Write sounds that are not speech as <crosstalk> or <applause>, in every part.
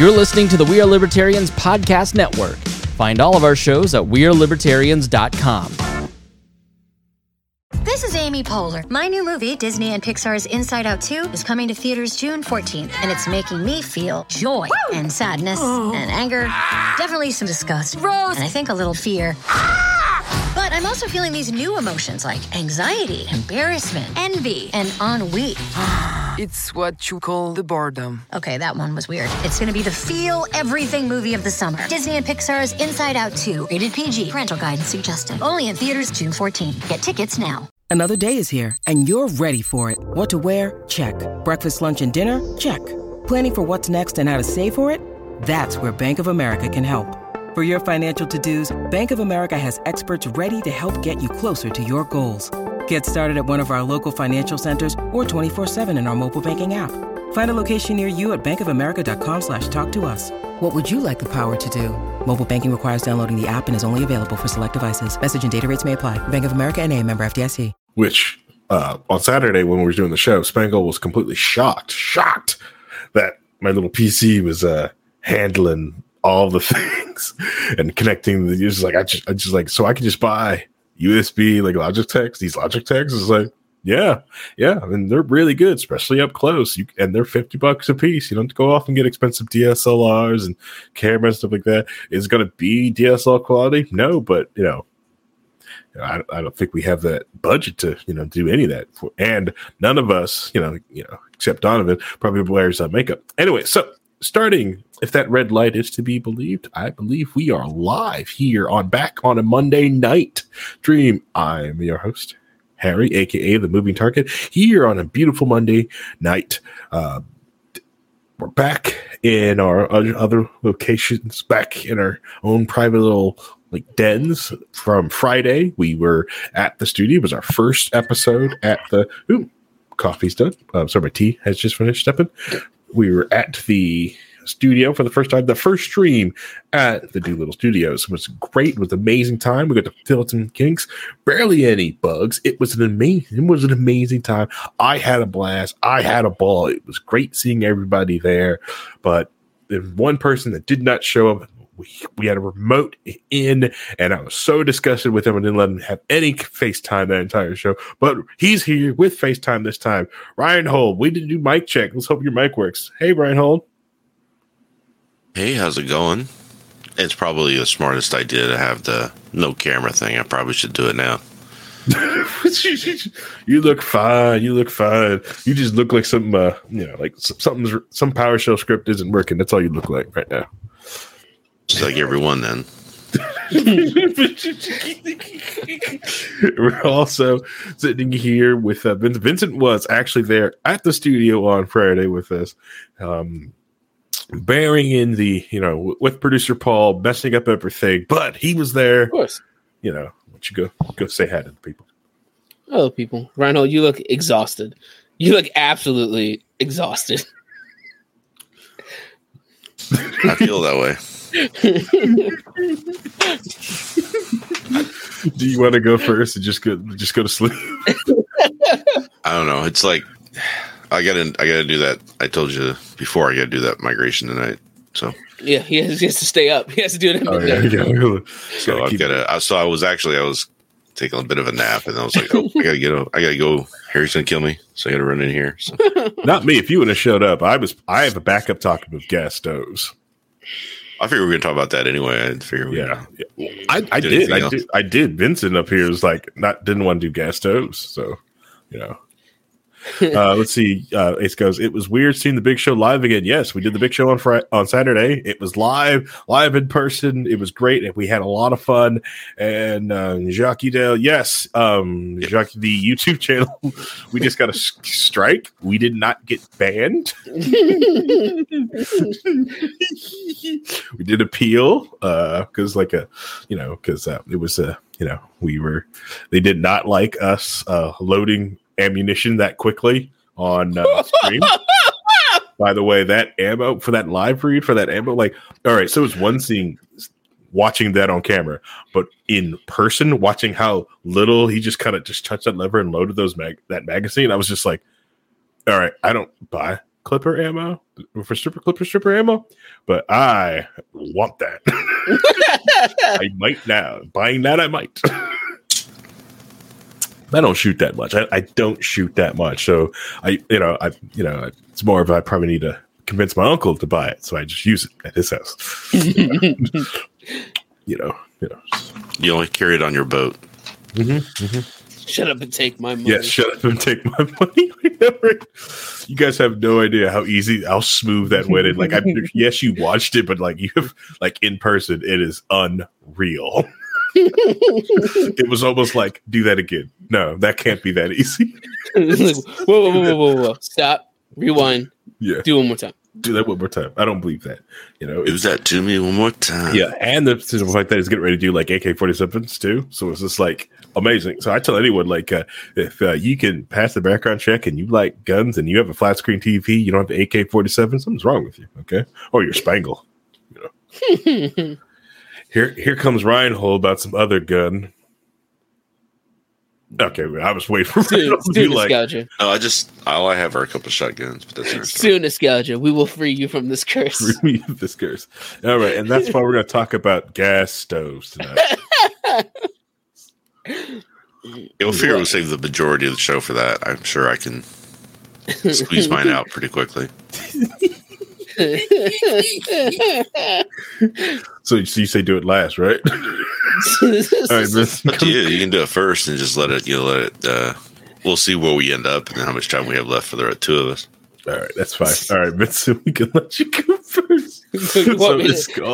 You're listening to the We Are Libertarians Podcast Network. Find all of our shows at WeareLibertarians.com. This is Amy Poehler. My new movie, Disney and Pixar's Inside Out 2, is coming to theaters June 14th, and it's making me feel joy and sadness oh. and anger, definitely some disgust, Rose, and I think a little fear. Ah! But I'm also feeling these new emotions like anxiety, embarrassment, envy, and ennui. Ah. It's what you call the boredom. Okay, that one was weird. It's gonna be the feel everything movie of the summer. Disney and Pixar's Inside Out 2, rated PG, parental guidance suggested. Only in theaters June 14. Get tickets now. Another day is here, and you're ready for it. What to wear? Check. Breakfast, lunch, and dinner? Check. Planning for what's next and how to save for it? That's where Bank of America can help. For your financial to-dos, Bank of America has experts ready to help get you closer to your goals. Get started at one of our local financial centers or 24-7 in our mobile banking app. Find a location near you at bankofamerica.com slash talk to us. What would you like the power to do? Mobile banking requires downloading the app and is only available for select devices. Message and data rates may apply. Bank of America and a member FDIC. Which uh, on Saturday when we were doing the show, Spangle was completely shocked, shocked that my little PC was uh, handling all the <laughs> things and connecting the users. Like I just, I just like so I could just buy USB like Logitech. These Logitechs is like yeah, yeah. I mean they're really good, especially up close. You and they're fifty bucks a piece. You don't go off and get expensive DSLRs and cameras stuff like that. Is going to be DSLR quality? No, but you know. I, I don't think we have that budget to you know do any of that, for, and none of us, you know, you know, except Donovan, probably wears uh, makeup. Anyway, so starting if that red light is to be believed i believe we are live here on back on a monday night dream i'm your host harry aka the moving target here on a beautiful monday night. Uh, we're back in our other locations back in our own private little like dens. From friday we were at the studio. It was our first episode at the ooh, coffee's done. Uh, sorry my tea has just finished stepping. We were at the studio for the first time. The first stream at the Doolittle Studios it was great. It was amazing time. We got to fill some kinks. Barely any bugs. It was an amazing. It was an amazing time. I had a blast. I had a ball. It was great seeing everybody there. But there's one person that did not show up. We, we had a remote in, and I was so disgusted with him. I didn't let him have any FaceTime that entire show. But he's here with FaceTime this time. Reinhold, we didn't do mic check. Let's hope your mic works. Hey, Reinhold. Hey, how's it going? It's probably the smartest idea to have the no camera thing. I probably should do it now. <laughs> you look fine. You look fine. You just look like some, uh, you know, like something's some PowerShell script isn't working. That's all you look like right now. Just like everyone, then. <laughs> We're also sitting here with uh, Vincent. Vincent was actually there at the studio on Friday with us. Um, bearing in the you know with producer Paul messing up everything, but he was there. Of course, you know. Why you go go say hi to the people? Hello, people. Reinhold, you look exhausted. You look absolutely exhausted. <laughs> I feel that way. Do you want to go first and just go just go to sleep? I don't know. It's like I gotta I gotta do that. I told you before I gotta do that migration tonight. So yeah, he has, he has to stay up. He has to do it. Oh, yeah, yeah. So <laughs> I've got to. So I was actually I was taking a bit of a nap, and I was like, oh, I gotta get. I gotta go. Harry's gonna kill me, so I gotta run in here. So. <laughs> Not me. If you would have showed up, I was. I have a backup talking with gas stoves. I figured we were gonna talk about that anyway. I figured. Yeah, yeah. I, I did. I did. I did. Vincent up here was like not didn't want to do gas stoves, so you know. <laughs> uh, let's see. Uh, Ace goes. It was weird seeing the Big Show live again. Yes, we did the Big Show on Friday, on Saturday. It was live, live in person. It was great, and we had a lot of fun. And uh, Jacques Dale, yes, um, Jacques, the YouTube <laughs> channel, we just got a strike. We did not get banned. <laughs> we did appeal because, uh, like a, you know, because uh, it was a, you know, we were they did not like us uh, loading ammunition that quickly on uh, stream. <laughs> By the way, that ammo for that live read for that ammo, like, all right, so it's one scene watching that on camera, but in person, watching how little he just kind of just touched that lever and loaded those mag that magazine, I was just like, all right, I don't buy clipper ammo for stripper clipper stripper ammo, but I want that. <laughs> I might now. Buying that, I might. <laughs> I don't shoot that much. I, I, don't shoot that much. So I, you know, I, you know, it's more of I probably need to convince my uncle to buy it. So I just use it at his house. <laughs> you know, you know. You only carry it on your boat. Mm-hmm, mm-hmm. Shut up and take my money. Yeah, shut up and take my <laughs> money. <laughs> you guys have no idea how easy, how smooth that went. And like, I yes, you watched it, but like you have, like in person, it is unreal. It was almost like, do that again. No, that can't be that easy. <laughs> whoa, whoa, whoa, whoa, whoa, Stop. Rewind. Yeah. Do one more time. Do that one more time. I don't believe that. You know, do that to me one more time. Yeah, and the simple fact that he's getting ready to do like AK forty sevens too. So it's just like amazing. So I tell anyone like uh, if uh, you can pass the background check and you like guns and you have a flat screen TV, you don't have the AK forty seven. Something's wrong with you. Okay, or your Spangle. You know. <laughs> Here, here comes Reinhold about some other gun. Okay, I was waiting for soon, soon like, nostalgia. No, I just all I have are a couple shotguns, but that's soon nostalgia. We will free you from this curse. <laughs> Free me of this curse. All right, and that's why we're going to talk about gas stoves tonight. <laughs> You'll fear will save the majority of the show for that. I'm sure I can squeeze mine out pretty quickly. <laughs> so, so you say do it last, right? <laughs> All right, you. You can do it first and just let it. You know, let it. Uh, we'll see where we end up and how much time we have left for the two of us. All right, that's fine. All right, Mitsu, <laughs> we can let you go first. so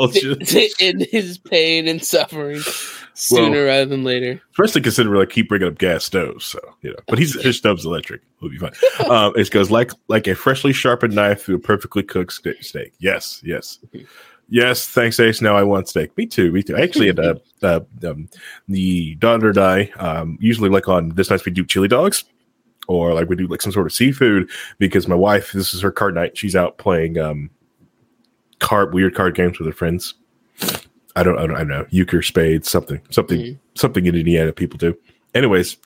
to, to end his pain and suffering sooner well, rather than later. Especially considering we like keep bringing up gas stoves, so you know. But he's his stove's electric. We'll be fine. um, it goes like like a freshly sharpened knife through a perfectly cooked steak. Yes, yes, yes. Thanks, Ace. Now I want steak. Me too. Me too. I actually had uh, uh, um, the daughter and I um, usually like on this night we do chili dogs. Or like we do like some sort of seafood because my wife, this is her card night. She's out playing um, card weird card games with her friends I don't, I don't, I don't know, euchre, spades, something, something, mm-hmm. something in Indiana people do. Anyways,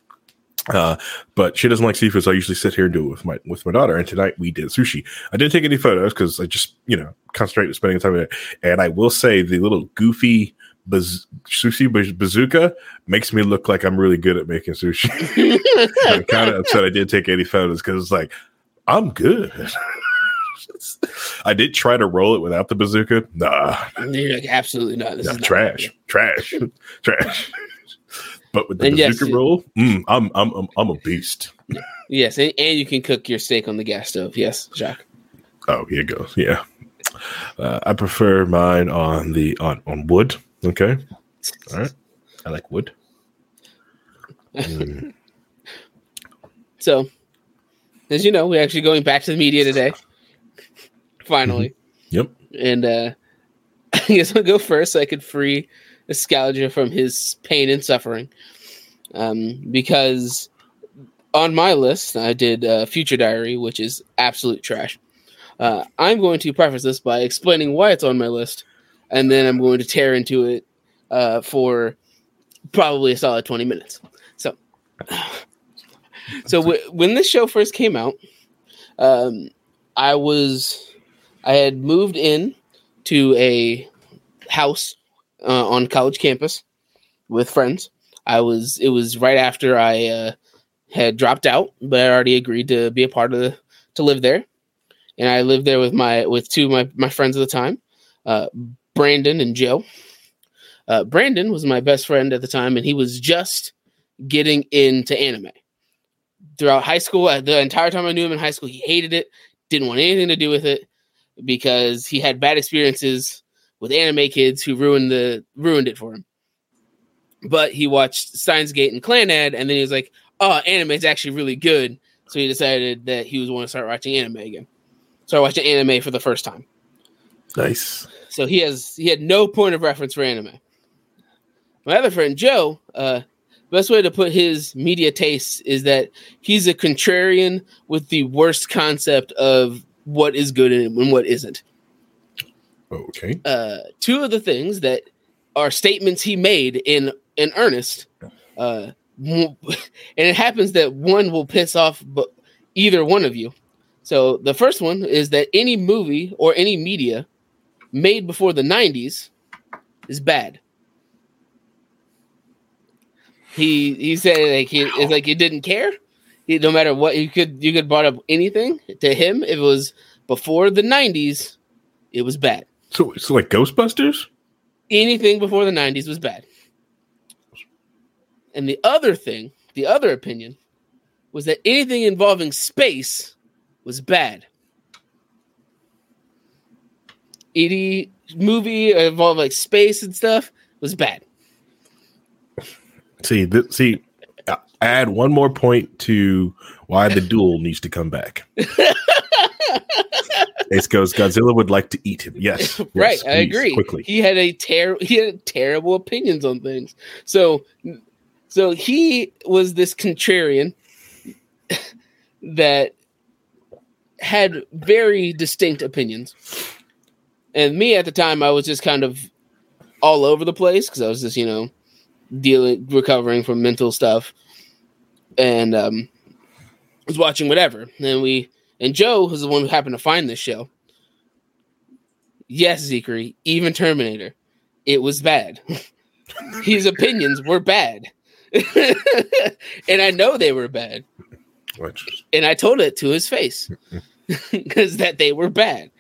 uh, but she doesn't like seafood, so I usually sit here and do it with my with my daughter. And tonight we did sushi. I didn't take any photos because I just you know concentrate on spending time with it. And I will say the little goofy baz- sushi bazooka makes me look like I'm really good at making sushi. <laughs> I'm kind of upset I didn't take any photos because it's like I'm good. <laughs> I did try to roll it without the bazooka. Nah, you're like absolutely not. This nah, is trash, trash, <laughs> trash. But with the and bazooka yes, roll, mm, I'm, I'm I'm I'm a beast. Yes, and, and, you can cook your steak on the gas stove. Yes, Jacques. Oh, here goes. Yeah, uh, I prefer mine on the on on wood. Okay, all right. I like wood. Mm. <laughs> so, as you know, we're actually going back to the media today finally. Mm-hmm. Yep. And uh <laughs> I guess I'll go first so I could free Nostalgia from his pain and suffering. Um, because on my list, I did uh, Future Diary, which is absolute trash. Uh, I'm going to preface this by explaining why it's on my list, and then I'm going to tear into it uh, for probably a solid 20 minutes. So, so w- when this show first came out, um, I was I had moved in to a house uh, on college campus with friends. I was it was right after I uh, had dropped out, but I already agreed to be a part of the to live there, and I lived there with my with two of my my friends at the time, uh, Brandon and Joe. Uh, Brandon was my best friend at the time, and he was just getting into anime. Throughout high school, uh, the entire time I knew him in high school, he hated it, didn't want anything to do with it because he had bad experiences with anime kids who ruined the ruined it for him. But he watched Steins Gate and Clannad, and then he was like, "Oh, anime is actually really good." So he decided that he was want to start watching anime again. So I watched anime for the first time. Nice. So he has he had no point of reference for anime. My other friend Joe, uh, best way to put his media taste is that he's a contrarian with the worst concept of what is good and what isn't. Okay. Uh, two of the things that are statements he made in in earnest, uh, <laughs> and it happens that one will piss off but either one of you. So the first one is that any movie or any media made before the 90s is bad. He he said like he it's like he didn't care. He, no matter what you could you could brought up anything to him if it was before the 90s it was bad. So it's like Ghostbusters? Anything before the 90s was bad. And the other thing, the other opinion was that anything involving space was bad. Any movie involved like space and stuff was bad. See, th- see, add one more point to why the duel needs to come back. <laughs> Ace goes, Godzilla would like to eat him. Yes, <laughs> right. yes, I agree. Quickly, He had a ter- he had terrible opinions on things. So, so he was this contrarian <laughs> that had very distinct opinions. And me at the time, I was just kind of all over the place because I was just, you know, dealing, recovering from mental stuff, and um, was watching whatever. And we and Joe was the one who happened to find this show. Yes, Zikri, even Terminator, it was bad. <laughs> His opinions were bad, <laughs> and I know they were bad. Which- And I told it to his face <laughs> <laughs> because that they were bad.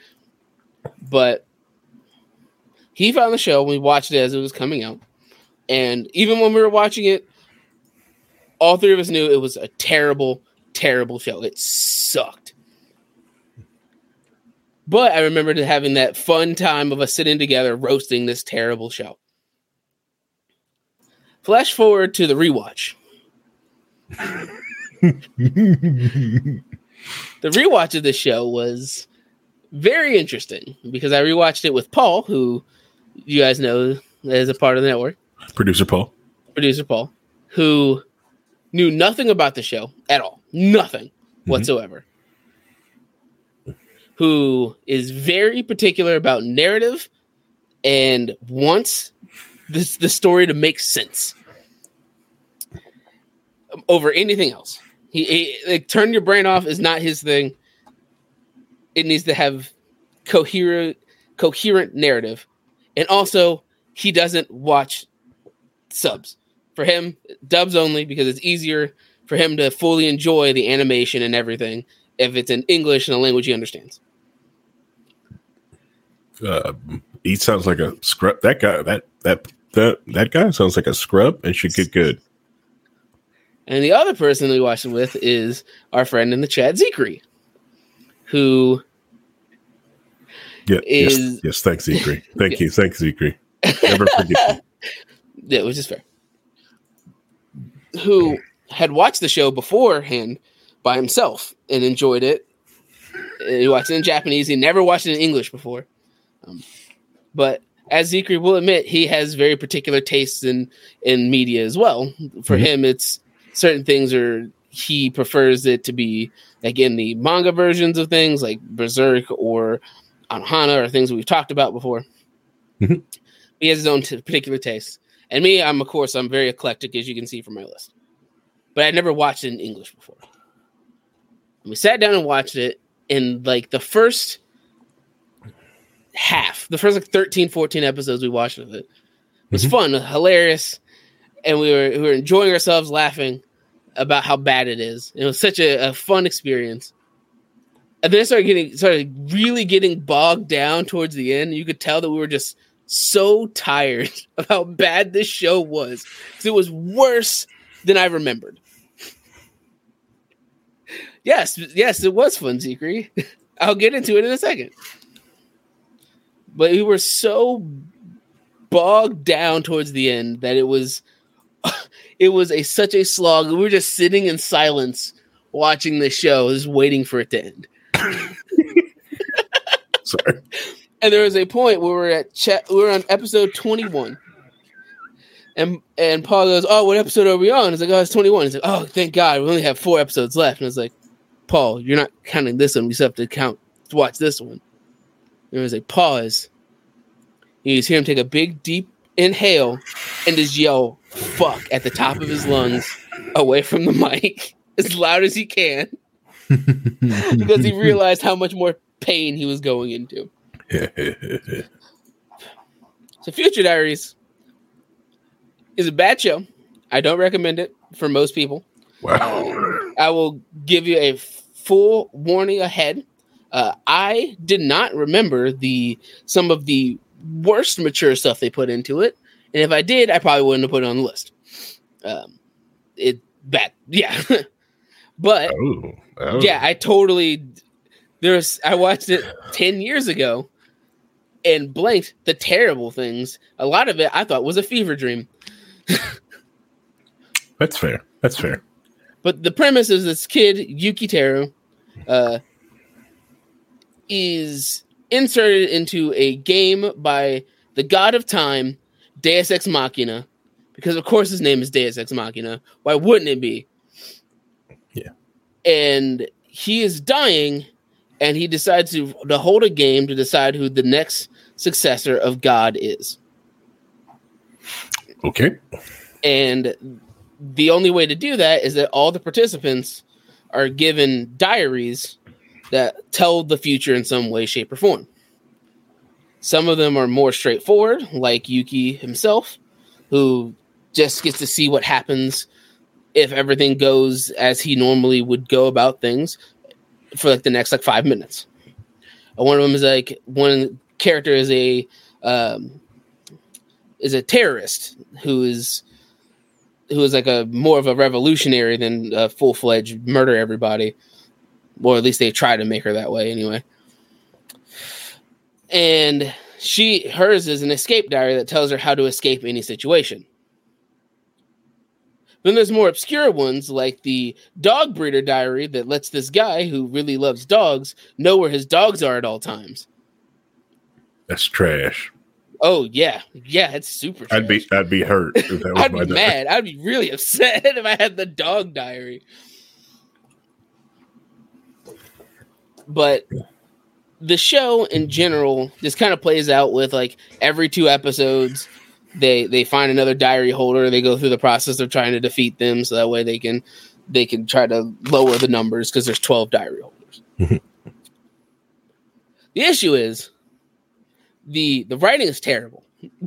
But he found the show. We watched it as it was coming out, and even when we were watching it, all three of us knew it was a terrible, terrible show. It sucked. But I remembered having that fun time of us sitting together roasting this terrible show. Flash forward to the rewatch. <laughs> the rewatch of the show was very interesting because I rewatched it with Paul, who you guys know is a part of the network, Producer Paul. producer Paul, who knew nothing about the show at all, nothing mm-hmm. whatsoever. Who is very particular about narrative and wants this the story to make sense over anything else. He, he like turn your brain off is not his thing. It needs to have coherent coherent narrative. And also he doesn't watch subs. For him, dubs only because it's easier for him to fully enjoy the animation and everything if it's in English and a language he understands. Uh, he sounds like a scrub. That guy, that that that that guy sounds like a scrub and should get good. And the other person we watched it with is our friend in the chat, Zikri, who Yeah, Is- yes, yes. Thanks, Zekri. <laughs> Thank you, thanks, Zekri. Never forget. you. <laughs> yeah, which is fair, who had watched the show beforehand by himself and enjoyed it. He watched it in Japanese. He never watched it in English before. Um, but as Zikri will admit, he has very particular tastes in in media as well. For Mhm. him, it's certain things are he prefers it to be like in the manga versions of things like Berserk or Anohana or things we've talked about before. Mhm. He has his own t- particular taste. And me, I'm of course I'm very eclectic as you can see from my list. But I never watched it in English before. And we sat down and watched it in like the first half, the first like 13, 14 episodes we watched of it. It was fun, hilarious, and we were we were enjoying ourselves laughing about how bad it is. It was such a, a fun experience. And then it started getting started really getting bogged down towards the end. You could tell that we were just so tired <laughs> of how bad this show was. 'Cause it was worse than I remembered. Yes, yes, it was fun, Zikri. <laughs> I'll get into it in a second. But we were so bogged down towards the end that it was <coughs> it was a such a slog. We were just sitting in silence watching the show, just waiting for it to end. <laughs> Sorry. And there was a point where we're at chat We're on episode 21. And and Paul goes, Oh, what episode are we on? He's like, Oh, it's 21. He's like, Oh, thank God, we only have four episodes left. And I was like, Paul, you're not counting this one. We still have to count to watch this one. There was a pause. You just hear him take a big deep inhale and just yell fuck at the top of his lungs away from the mic <laughs> as loud as he can. <laughs> because he realized how much more pain he was going into. <laughs> so, Future Diaries is a bad show. I don't recommend it for most people. Wow. I will give you a full warning ahead. Uh, I did not remember the some of the worst mature stuff they put into it, and if I did, I probably wouldn't have put it on the list. Um, it bad, yeah. <laughs> but oh, oh. yeah, I totally. There's I watched it ten years ago, and blanked the terrible things. A lot of it I thought was a fever dream. <laughs> That's fair. That's fair. But the premise is this kid Yukiteru, uh, is inserted into a game by the god of time, Deus Ex Machina, because of course his name is Deus Ex Machina. Why wouldn't it be? Yeah. And he is dying, and he decides to, to hold a game to decide who the next successor of God is. Okay. And the only way to do that is that all the participants are given diaries that tell the future in some way, shape, or form. Some of them are more straightforward, like Yuki himself, who just gets to see what happens if everything goes as he normally would go about things for like the next like five minutes. One of them is like one character is a um, is a terrorist who is who is like a more of a revolutionary than a full fledged murder everybody or at least they try to make her that way anyway. And she hers is an escape diary that tells her how to escape any situation. Then there's more obscure ones like the dog breeder diary that lets this guy who really loves dogs know where his dogs are at all times. That's trash. Oh yeah, yeah, it's super. Trash. I'd be I'd be hurt. I'd be mad. I'd be really <laughs> upset if I had the dog diary. but the show in general just kind of plays out with like every two episodes they they find another diary holder they go through the process of trying to defeat them so that way they can they can try to lower the numbers because there's 12 diary holders. <laughs> The issue is the the writing is terrible. <laughs>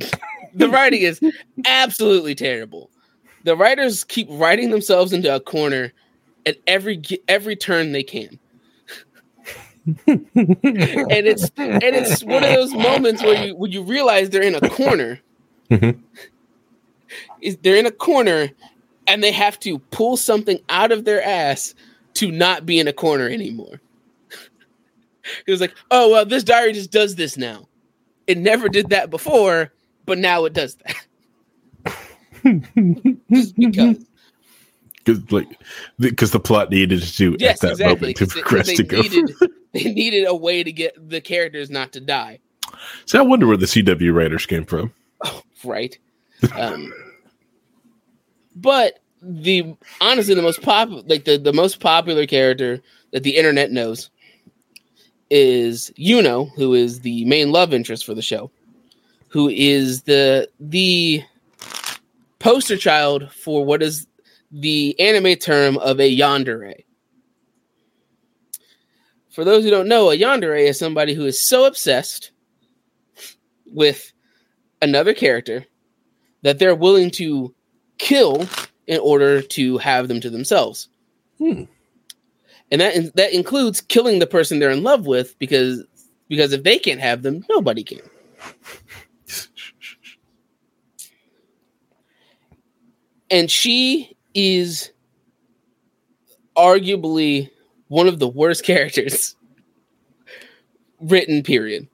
The writing is absolutely terrible. The writers keep writing themselves into a corner at every every turn they can and it's and it's one of those moments where you when you realize they're in a corner. Mm-hmm. Is they're in a corner and they have to pull something out of their ass to not be in a corner anymore. <laughs> it was like, oh well, this diary just does this now. It never did that before, but now it does that. <laughs> just <laughs> because because like because the plot needed to yes, at that exactly, moment to progress to go. Needed, <laughs> they needed a way to get the characters not to die. See, I wonder where the CW writers came from. Oh, right. Um, but the honestly the most pop like the, the most popular character that the internet knows is Yuno, who is the main love interest for the show, who is the the poster child for what is the anime term of a yandere. For those who don't know, a yandere is somebody who is so obsessed with another character that they're willing to kill in order to have them to themselves. Hmm. And that that includes killing the person they're in love with because because if they can't have them, nobody can. and she is arguably one of the worst <laughs> characters written, period.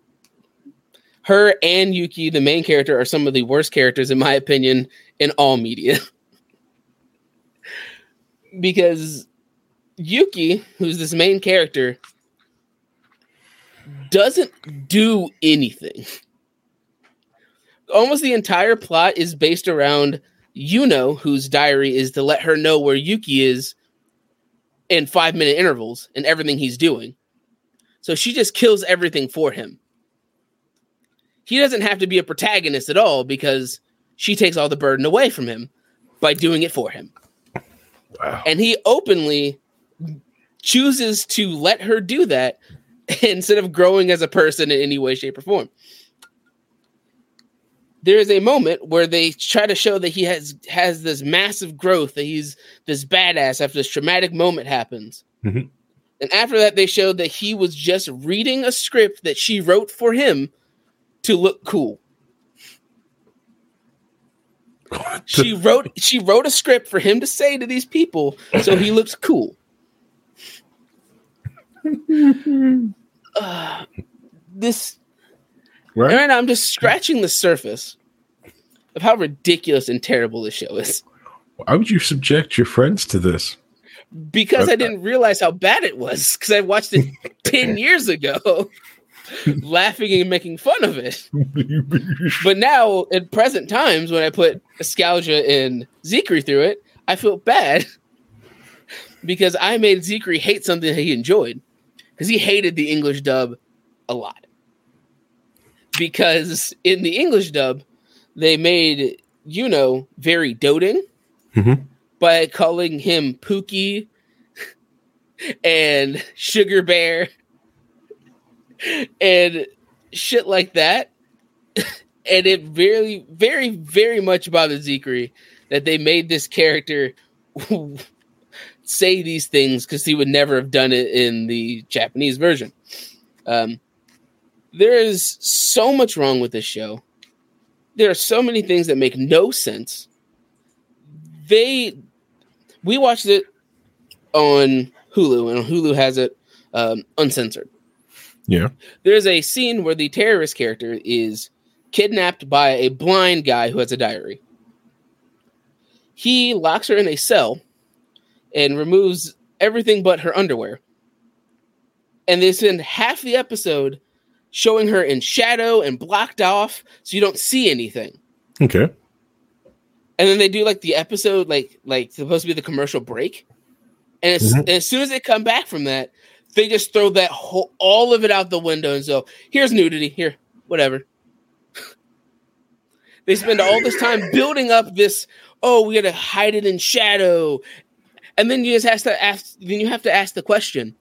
Her and Yuki, the main character, are some of the worst characters, in my opinion, in all media. <laughs> because Yuki, who's this main character, doesn't do anything. Almost the entire plot is based around Yuno, whose diary is to let her know where Yuki is in five minute intervals and everything he's doing. So she just kills everything for him. He doesn't have to be a protagonist at all because she takes all the burden away from him by doing it for him. Wow. And he openly chooses to let her do that <laughs> instead of growing as a person in any way, shape, or form. There is a moment where they try to show that he has has this massive growth, that he's this badass after this traumatic moment happens. Mhm. And after that, they showed that he was just reading a script that she wrote for him to look cool. she wrote she wrote a script for him to say to these people so he looks cool. <laughs> Uh, this Right? right now I'm just scratching the surface of how ridiculous and terrible this show is Why would you subject your friends to this? because I didn't realize how bad it was because I watched it 10 <laughs> years ago <laughs> laughing and making fun of it. <laughs> But now, in present times, when I put Escalja and Zikri through it, I feel bad because I made Zikri hate something that he enjoyed because he hated the English dub a lot. Because in the English dub, they made you know very doting Mhm. by calling him Pookie and Sugar Bear and shit like that. and it very, very, very much bothered Zikri that they made this character <laughs> say these things because he would never have done it in the Japanese version. Um, there is so much wrong with this show. There are so many things that make no sense. They, we watched it on Hulu, and Hulu has it um, uncensored Yeah. there's a scene where the terrorist character is kidnapped by a blind guy who has a diary. He locks her in a cell and removes everything but her underwear. And they spend half the episode showing her in shadow and blocked off so you don't see anything. Okay. And then they do like the episode like like supposed to be the commercial break. And as, Mhm. and as soon as they come back from that, they just throw that whole all of it out the window and so here's nudity, here, whatever. <laughs> they spend all this time building up this, oh, we gotta hide it in shadow. And then you just have to ask then you have to ask the question,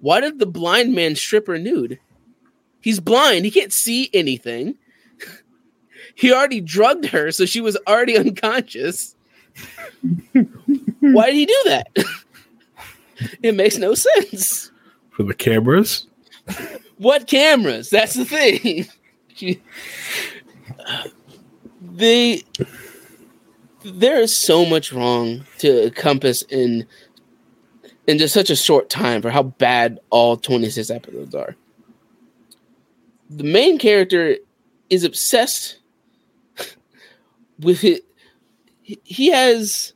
why did the blind man strip her nude? He's blind, he can't see anything. <laughs> He already drugged her, so she was already <laughs> unconscious. <laughs> Why did he do that? it makes no sense. For the cameras? What cameras? That's the thing. They there is so much wrong to encompass in in just such a short time for how bad all 26 episodes are. The main character is obsessed with it. He has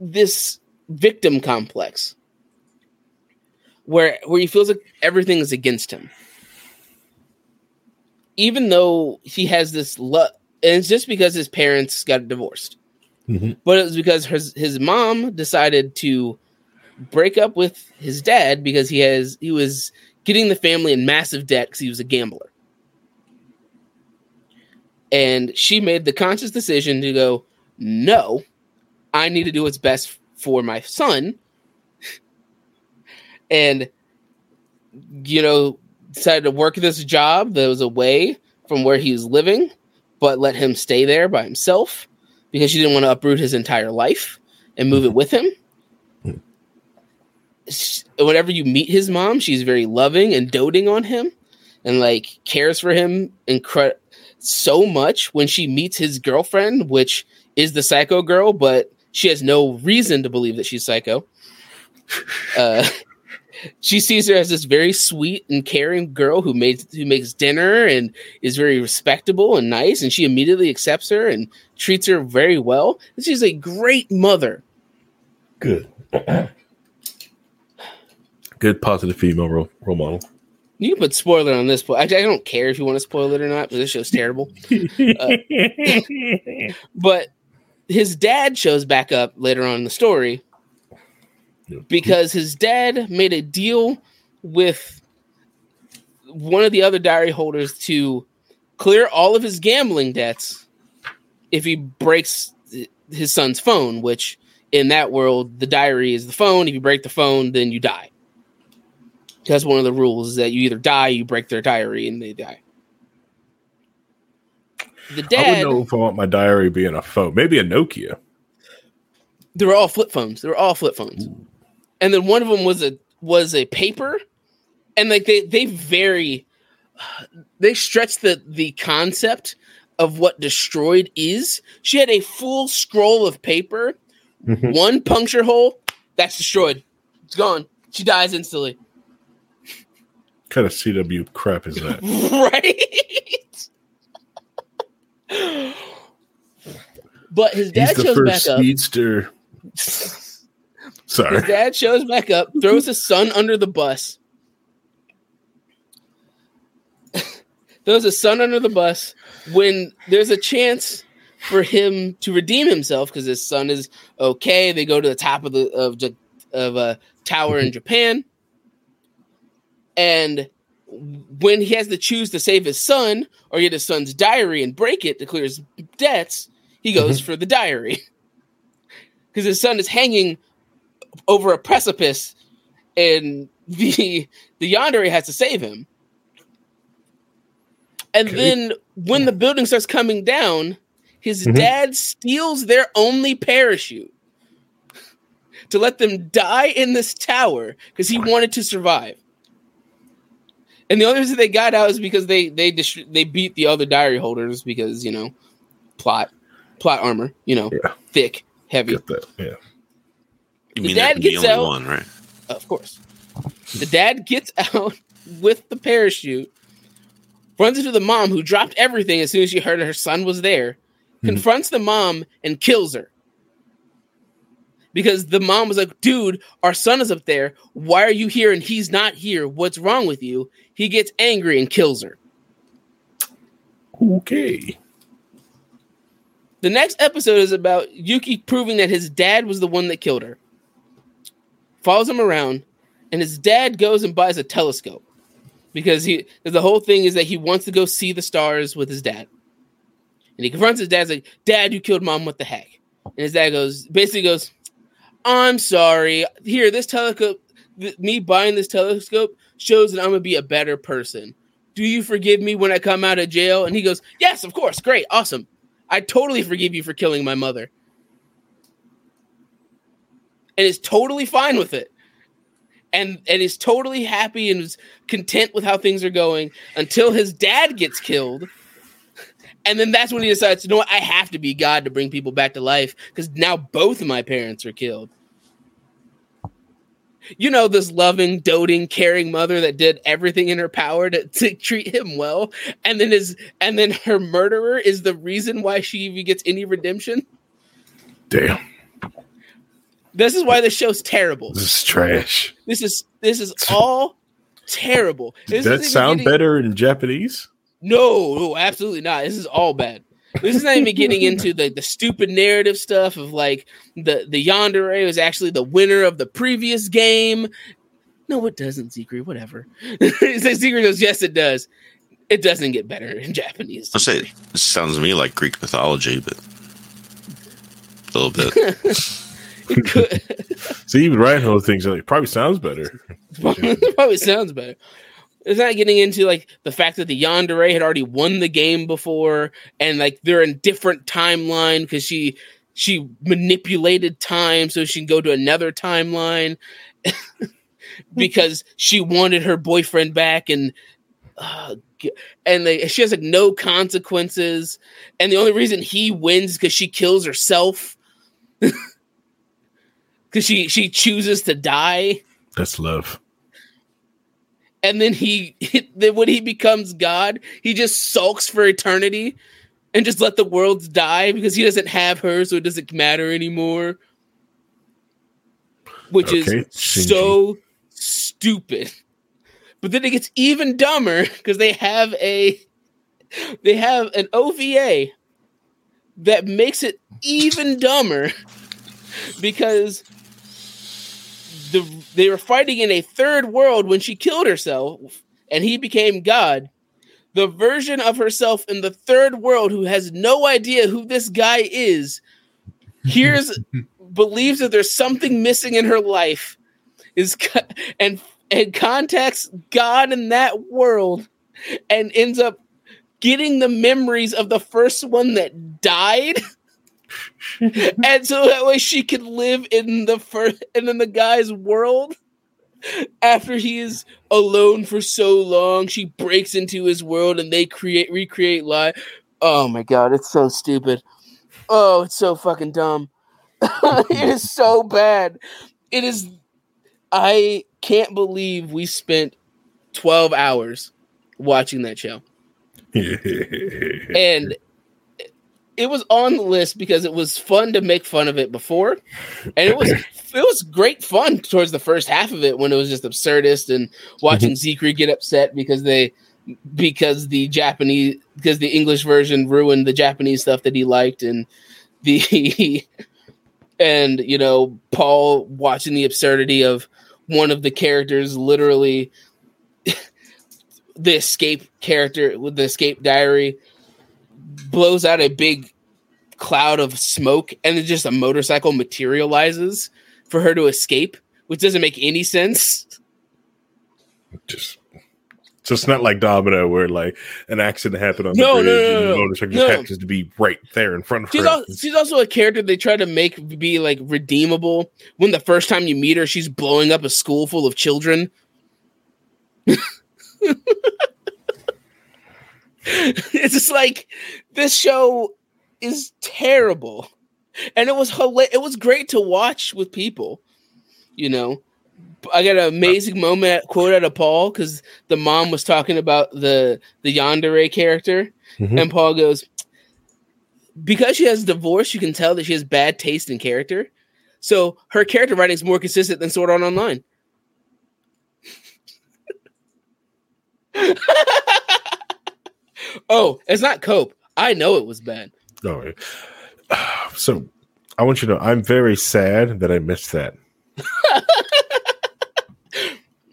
this victim complex where where he feels like everything is against him. Even though he has this love, and it's just because his parents got divorced, Mhm. but it was because his his mom decided to break up with his dad because he has he was getting the family in massive debt because he was a gambler, and she made the conscious decision to go, no, I need to do what's best for my son, <laughs> and you know decided to work this job that was away from where he was living, but let him stay there by himself because she didn't want to uproot his entire life and move it with him. Sh- Whenever you meet his mom, she's very loving and doting on him and like cares for him incre- so much when she meets his girlfriend, which is the psycho girl, but she has no reason to believe that she's psycho. <laughs> Uh, <laughs> she sees her as this very sweet and caring girl who makes who makes dinner and is very respectable and nice, and she immediately accepts her and treats her very well. And she's a great mother. Good. <clears throat> Good positive female role, role model. You can put spoiler on this, but I, I don't care if you want to spoil it or not but this show's terrible. <laughs> Uh, but his dad shows back up later on in the story because his dad made a deal with one of the other diary holders to clear all of his gambling debts if he breaks his son's phone, which in that world, the diary is the phone. If you break the phone, then you die. That's one of the rules is that you either die, you break their diary, and they die. The dad. I would know if I want my diary being a phone. Maybe a Nokia. They were all flip phones. They were all flip phones. And then one of them was a was a paper, and like they they very they stretch the the concept of what destroyed is. She had a full scroll of paper, mm-hmm. one puncture hole, that's destroyed. It's gone. She dies instantly. Kind of CW crap is that? <laughs> right. but his dad shows back speedster. up. Sorry. His dad shows back up, throws his son under the bus. <laughs> throws his son under the bus when there's a chance for him to redeem himself because his son is okay. They go to the top of the of of a tower in mm-hmm. Japan, and when he has to choose to save his son or get his son's diary and break it to clear his debts, he goes mm-hmm. for the diary <laughs> because his son is hanging over a precipice, and <laughs> the the yandere has to save him. And okay. then when the building starts coming down, his mm-hmm. dad steals their only parachute <laughs> to let them die in this tower because he wanted to survive. And the only reason they got out is because they they dis- they beat the other diary holders because you know plot plot armor you know yeah. thick heavy. Yeah. You the dad gets out. One, right? Of course. The dad gets <laughs> out with the parachute runs into the mom who dropped everything as soon as she heard her son was there, mm-hmm. confronts the mom and kills her. Because the mom was like, dude, our son is up there. Why are you here and he's not here? What's wrong with you? He gets angry and kills her. Okay. The next episode is about Yuki proving that his dad was the one that killed her. Follows him around, and his dad goes and buys a telescope because he the whole thing is that he wants to go see the stars with his dad. And he confronts his dad, like, Dad, you killed mom, what the heck? And his dad goes, basically goes, I'm sorry. Here, this telescope, th- me buying this telescope shows that I'm gonna be a better person. Do you forgive me when I come out of jail? And he goes, Yes, of course, great, awesome. I totally forgive you for killing my mother. And is totally fine with it and and is totally happy and is content with how things are going until his dad gets killed. And then that's when he decides, you know what, I have to be God to bring people back to life because now both of my parents are killed. You know, this loving, doting, caring mother that did everything in her power to, to treat him well, and then his and then her murderer is the reason why she even gets any redemption. Damn. This is why the show's terrible. This is trash. This is this is all terrible. Does that sound better in Japanese? No, no, absolutely not. This is all bad. This is not even getting into the, the stupid narrative stuff of like the the yandere was actually the winner of the previous game. No, it doesn't, Secret. Whatever. <laughs> Secret goes, yes, it does. It doesn't get better in Japanese. I'll say it sounds to me like Greek mythology, but a little bit. <laughs> <laughs> See, even Reinhold thinks it probably sounds better. probably sounds better. It's not getting into like the fact that the Yandere had already won the game before, and like they're in different timeline because she she manipulated time so she can go to another timeline <laughs> because she wanted her boyfriend back and uh, and they, she has like no consequences and the only reason he wins because she kills herself <laughs> because she she chooses to die. That's love. And then he, <laughs> then when he becomes God, he just sulks for eternity and just let the worlds die because he doesn't have her, so it doesn't matter anymore. Which okay, is Shinji. so stupid. But then it gets even dumber <laughs> because they have a they have an OVA that makes it even dumber <laughs> because the they were fighting in a third world when she killed herself and he became God. The version of herself in the third world who has no idea who this guy is hears <laughs> believes that there's something missing in her life is and and contacts God in that world and ends up getting the memories of the first one that died. <laughs> <laughs> and so that way she can live in the first and in the guy's world. After he is alone for so long she breaks into his world and they create recreate life. Oh my god it's so stupid. Oh it's so fucking dumb. <laughs> It is so bad. It is i can't believe we spent 12 hours watching that show. <laughs> And it was on the list because it was fun to make fun of it before, and it was <laughs> it was great fun towards the first half of it when it was just absurdist and watching. <laughs> Zikri get upset because they because the Japanese because the English version ruined the Japanese stuff that he liked and the <laughs> and you know Paul watching the absurdity of one of the characters literally the escape character with the escape diary blows out a big cloud of smoke and then just a motorcycle materializes for her to escape, which doesn't make any sense. Just so it's not like Domino where like an accident happened on no, the bridge no, no, and the motorcycle just happens to be right there in front of she's her. Al- she's also a character they try to make be like redeemable. When the first time you meet her, she's blowing up a school full of children. <laughs> <laughs> it's just like this show is terrible, and it was it was great to watch with people. You know, I got an amazing moment quote out of Paul because the mom was talking about the the Yandere character, mm-hmm. and Paul goes, "Because she has divorce, you can tell that she has bad taste in character. So her character writing is more consistent than Sword Art Online." <laughs> oh, it's not cope. I know it was bad. No. <sighs> So I want you to know I'm very sad that I missed that. <laughs>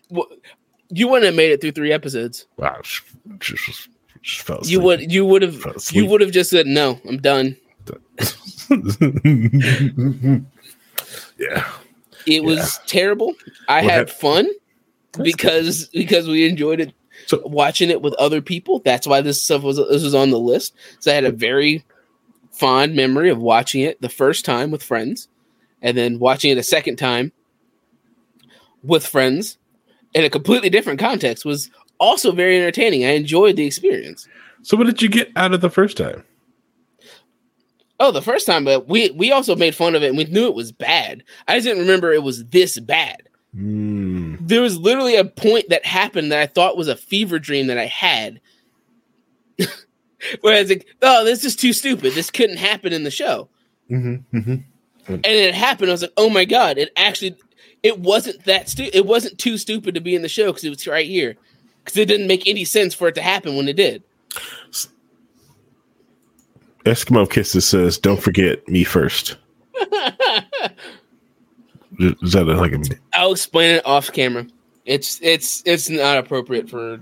well, you wouldn't have made it through three episodes. Wow. Just, just, just you would you would have you would have just said no, I'm done. <laughs> yeah. It was yeah. terrible. I what had fun because because we enjoyed it so watching it with other people. That's why this stuff was this was on the list. So I had a very fond memory of watching it the first time with friends, and then watching it a second time with friends in a completely different context was also very entertaining. I enjoyed the experience. So what did you get out of the first time? Oh, the first time, but we we also made fun of it and we knew it was bad. I just didn't remember it was this bad. Mm. There was literally a point that happened that I thought was a fever dream that I had. <laughs> Where I was like, oh, this is too stupid. This couldn't happen in the show. Mm-hmm, mm-hmm. And it happened. I was like, oh my God, it actually, it wasn't that stupid. It wasn't too stupid to be in the show because it was right here. Because it didn't make any sense for it to happen when it did. Eskimo Kisses says, don't forget me first. <laughs> Is that like a? I'll explain it off camera. It's it's it's not appropriate for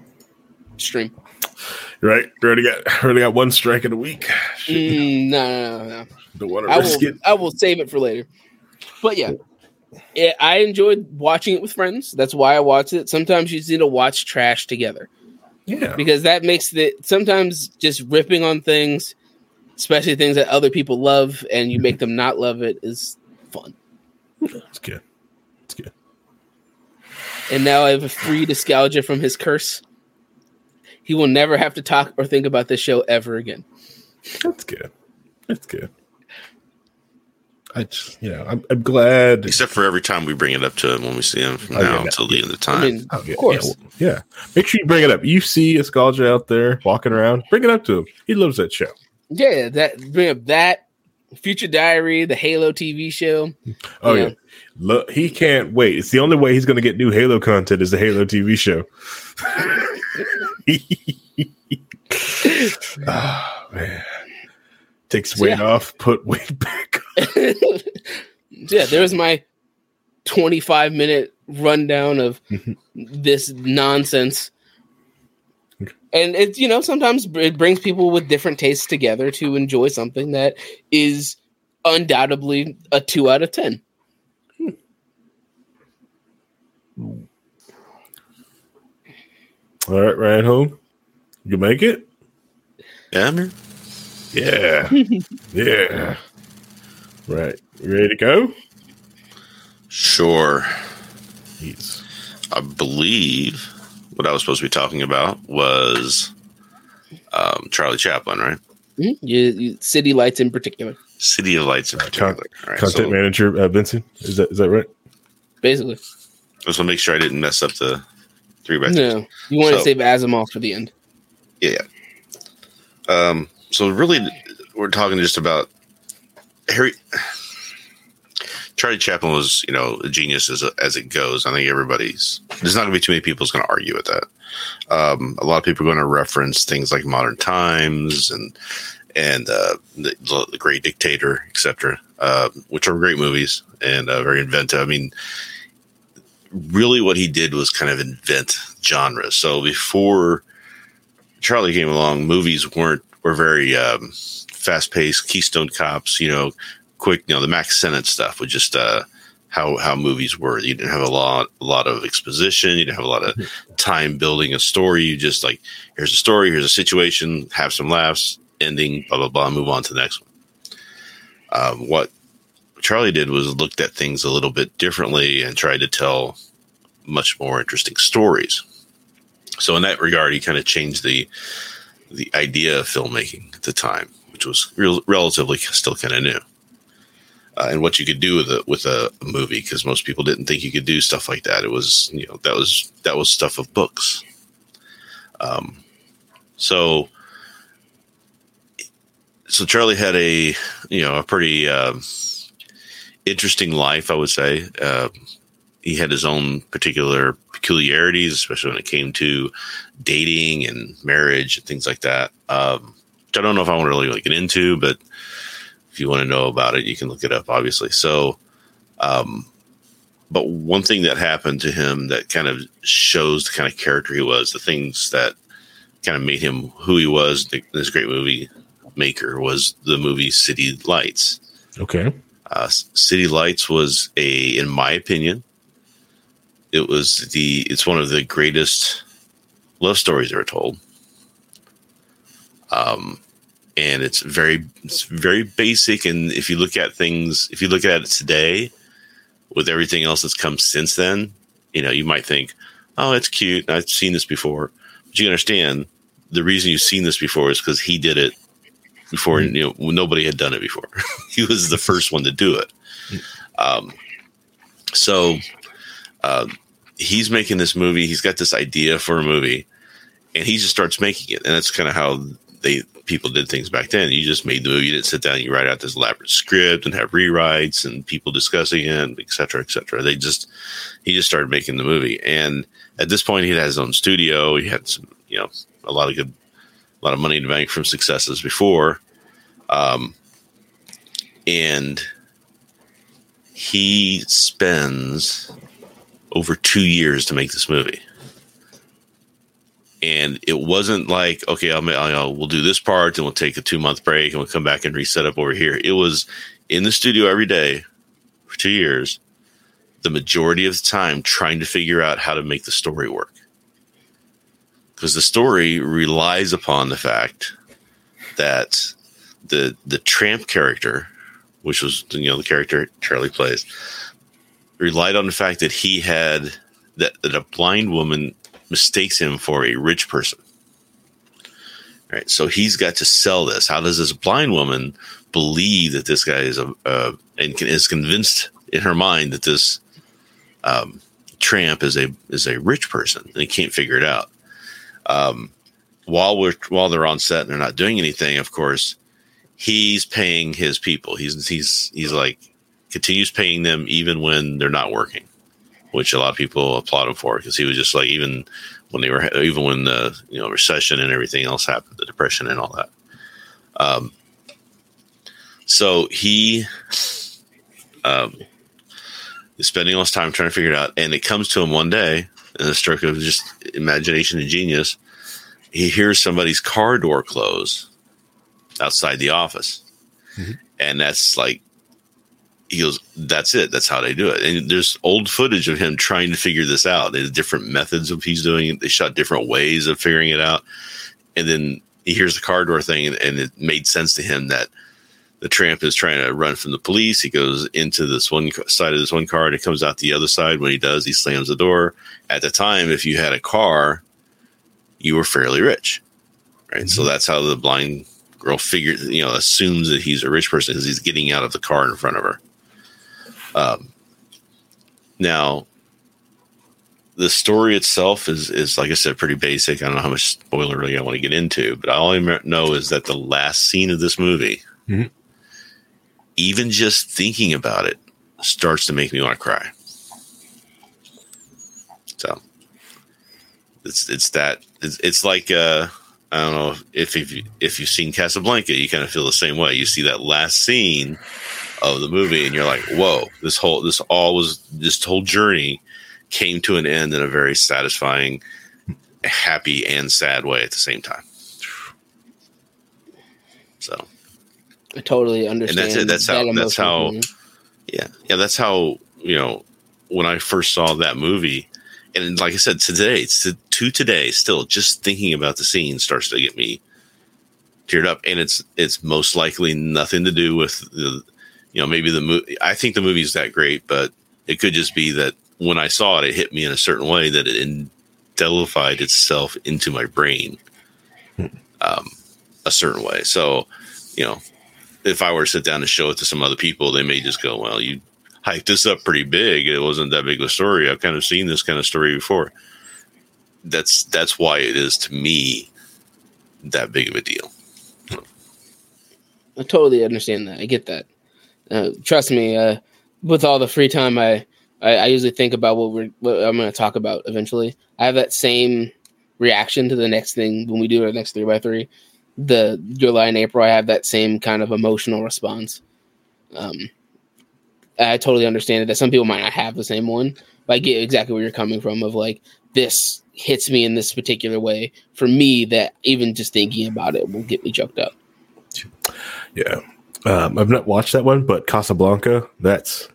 stream. Right, we already got already got one strike in a week. Mm, no, no, no, no. Don't want to I risk will, it. I will save it for later. But yeah, it, I enjoyed watching it with friends. That's why I watched it. Sometimes you just need to watch trash together. Yeah, because that makes it. Sometimes just ripping on things, especially things that other people love, and you make them not love it, is fun. It's good. It's good. And now I have a free nostalgia from his curse. He will never have to talk or think about this show ever again. That's good. That's good. I just, you know, I'm, I'm glad. Except for every time we bring it up to him when we see him from oh, now yeah, until the end of time. I mean, oh, yeah, of course. Yeah, yeah, Make sure you bring it up. You see Escalja out there walking around, bring it up to him. He loves that show. Yeah, that bring up that Future Diary, the Halo TV show. Oh yeah. Look, he can't wait. It's the only way he's going to get new Halo content is the Halo TV show. oh, <laughs> man. Takes weight yeah. off, put weight <laughs> back. <laughs> yeah, there's my 25 minute rundown of this nonsense and it's you know sometimes it brings people with different tastes together to enjoy something that is undoubtedly a two out of ten. All right, Reinhold. You make it? Yeah, man. Yeah. <laughs> yeah. Right. You ready to go? Sure. Yes. I believe what I was supposed to be talking about was um, Charlie Chaplin, right? Mm-hmm. You, you, City Lights in particular. City of Lights in particular. Con- right, content so manager uh, Vincent. Is that is that right? Basically. I just want to make sure I didn't mess up the three by No. You want to So- save Asimov for the end. Yeah. Um, so really, we're talking just about Harry. Charlie Chaplin was, you know, a genius as as it goes. I think everybody's. There's not going to be too many people going to argue with that. Um, a lot of people are going to reference things like Modern Times and and uh, the, the Great Dictator, etc., uh, which are great movies and uh, very inventive. I mean, really, what he did was kind of invent genres. So before Charlie came along, movies weren't were very um, fast paced. Keystone Cops, you know, quick. You know, the Mack Sennett stuff was just uh, how how movies were. You didn't have a lot a lot of exposition. You didn't have a lot of <laughs> time building a story. You just like here's a story, here's a situation, have some laughs, ending, blah blah blah, move on to the next one. Um, what Charlie did was looked at things a little bit differently and tried to tell much more interesting stories. So in that regard, he kind of changed the the idea of filmmaking at the time, which was real, relatively still kind of new. Uh, and what you could do with a with a movie, because most people didn't think you could do stuff like that. It was you know that was that was stuff of books. Um, so so Charlie had a you know a pretty um, interesting life, I would say. Uh, he had his own particular peculiarities, especially when it came to dating and marriage and things like that. Um, which I don't know if I want to really like, get into, but if you want to know about it, you can look it up, obviously. So, um, but one thing that happened to him that kind of shows the kind of character he was, the things that kind of made him who he was, the, this great movie maker, was the movie City Lights. Okay. Uh, City Lights was a, in my opinion, it was the it's one of the greatest love stories ever told. Um, and it's very it's very basic. And if you look at things, if you look at it today, with everything else that's come since then, you know, you might think, "Oh, it's cute. I've seen this before." But you understand the reason you've seen this before is because he did it before. You know, nobody had done it before. <laughs> he was the first one to do it. Um, so uh, he's making this movie. He's got this idea for a movie, and he just starts making it. And that's kind of how they people did things back then. You just made the movie. You didn't sit down. You write out this elaborate script and have rewrites and people discussing it, et cetera, et cetera. They just he just started making the movie. And at this point, he had his own studio. He had some, you know, a lot of good, a lot of money in the bank from successes before. Um, and he spends over two years to make this movie. And it wasn't like, okay, I'll, I'll uh, we'll do this part and we'll take a two month break and we'll come back and reset up over here. It was in the studio every day for two years, the majority of the time trying to figure out how to make the story work. Because the story relies upon the fact that the the tramp character, which was you know the character Charlie plays, relied on the fact that he had that, that a blind woman mistakes him for a rich person. Right. So he's got to sell this. How does this blind woman believe that this guy is a uh, and can, is convinced in her mind that this um, tramp is a is a rich person and he can't figure it out. Um, while we're while they're on set and they're not doing anything, of course, he's paying his people. He's he's he's like continues paying them even when they're not working, which a lot of people applaud him for because he was just like even when they were even when the you know recession and everything else happened, the depression and all that. Um, so he um, is spending all his time trying to figure it out, and it comes to him one day in a stroke of just imagination and genius. He hears somebody's car door close outside the office, and that's like he goes, "That's it. That's how they do it." And there's old footage of him trying to figure this out. There's different methods of he's doing it. They shot different ways of figuring it out, and then he hears the car door thing, and, and it made sense to him that the tramp is trying to run from the police. He goes into this one side of this one car, and it comes out the other side. When he does, he slams the door. At the time, if you had a car, you were fairly rich, right? So mm-hmm. that's how the blind girl figures, you know, assumes that he's a rich person as he's getting out of the car in front of her. Um, now, the story itself is is like I said, pretty basic. I don't know how much spoiler really I want to get into, but all I know is that the last scene of this movie, Mhm. even just thinking about it, starts to make me want to cry. So it's it's that it's, it's like uh I don't know if if you, if you've seen Casablanca, you kind of feel the same way. You see that last scene of the movie, and you're like, "Whoa! This whole this all was this whole journey came to an end in a very satisfying, happy, and sad way at the same time." So I totally understand. it. That's how- that that's how- mm-hmm. yeah, yeah, that's how you know when I first saw that movie, and like I said today, it's to, to today still just thinking about the scene starts to get me teared up, and it's it's most likely nothing to do with the you know maybe the movie. I think the movie's that great, but it could just be that when I saw it, it hit me in a certain way that it indelified itself into my brain um, a certain way. So you know if I were to sit down and show it to some other people, they may just go, "Well, you hyped this up pretty big. It wasn't that big of a story. I've kind of seen this kind of story before." That's that's why it is to me that big of a deal. I totally understand that. I get that. Uh, trust me. Uh, with all the free time, I, I I usually think about what we're what I'm going to talk about eventually. I have that same reaction to the next thing when we do our next three by three. Your Lie in April, I have that same kind of emotional response. Um, I totally understand. That some people might not have the same one, but I get exactly where you're coming from. Of like this hits me in this particular way for me that even just thinking about it will get me choked up. Yeah. Um, I've not watched that one, but Casablanca, that's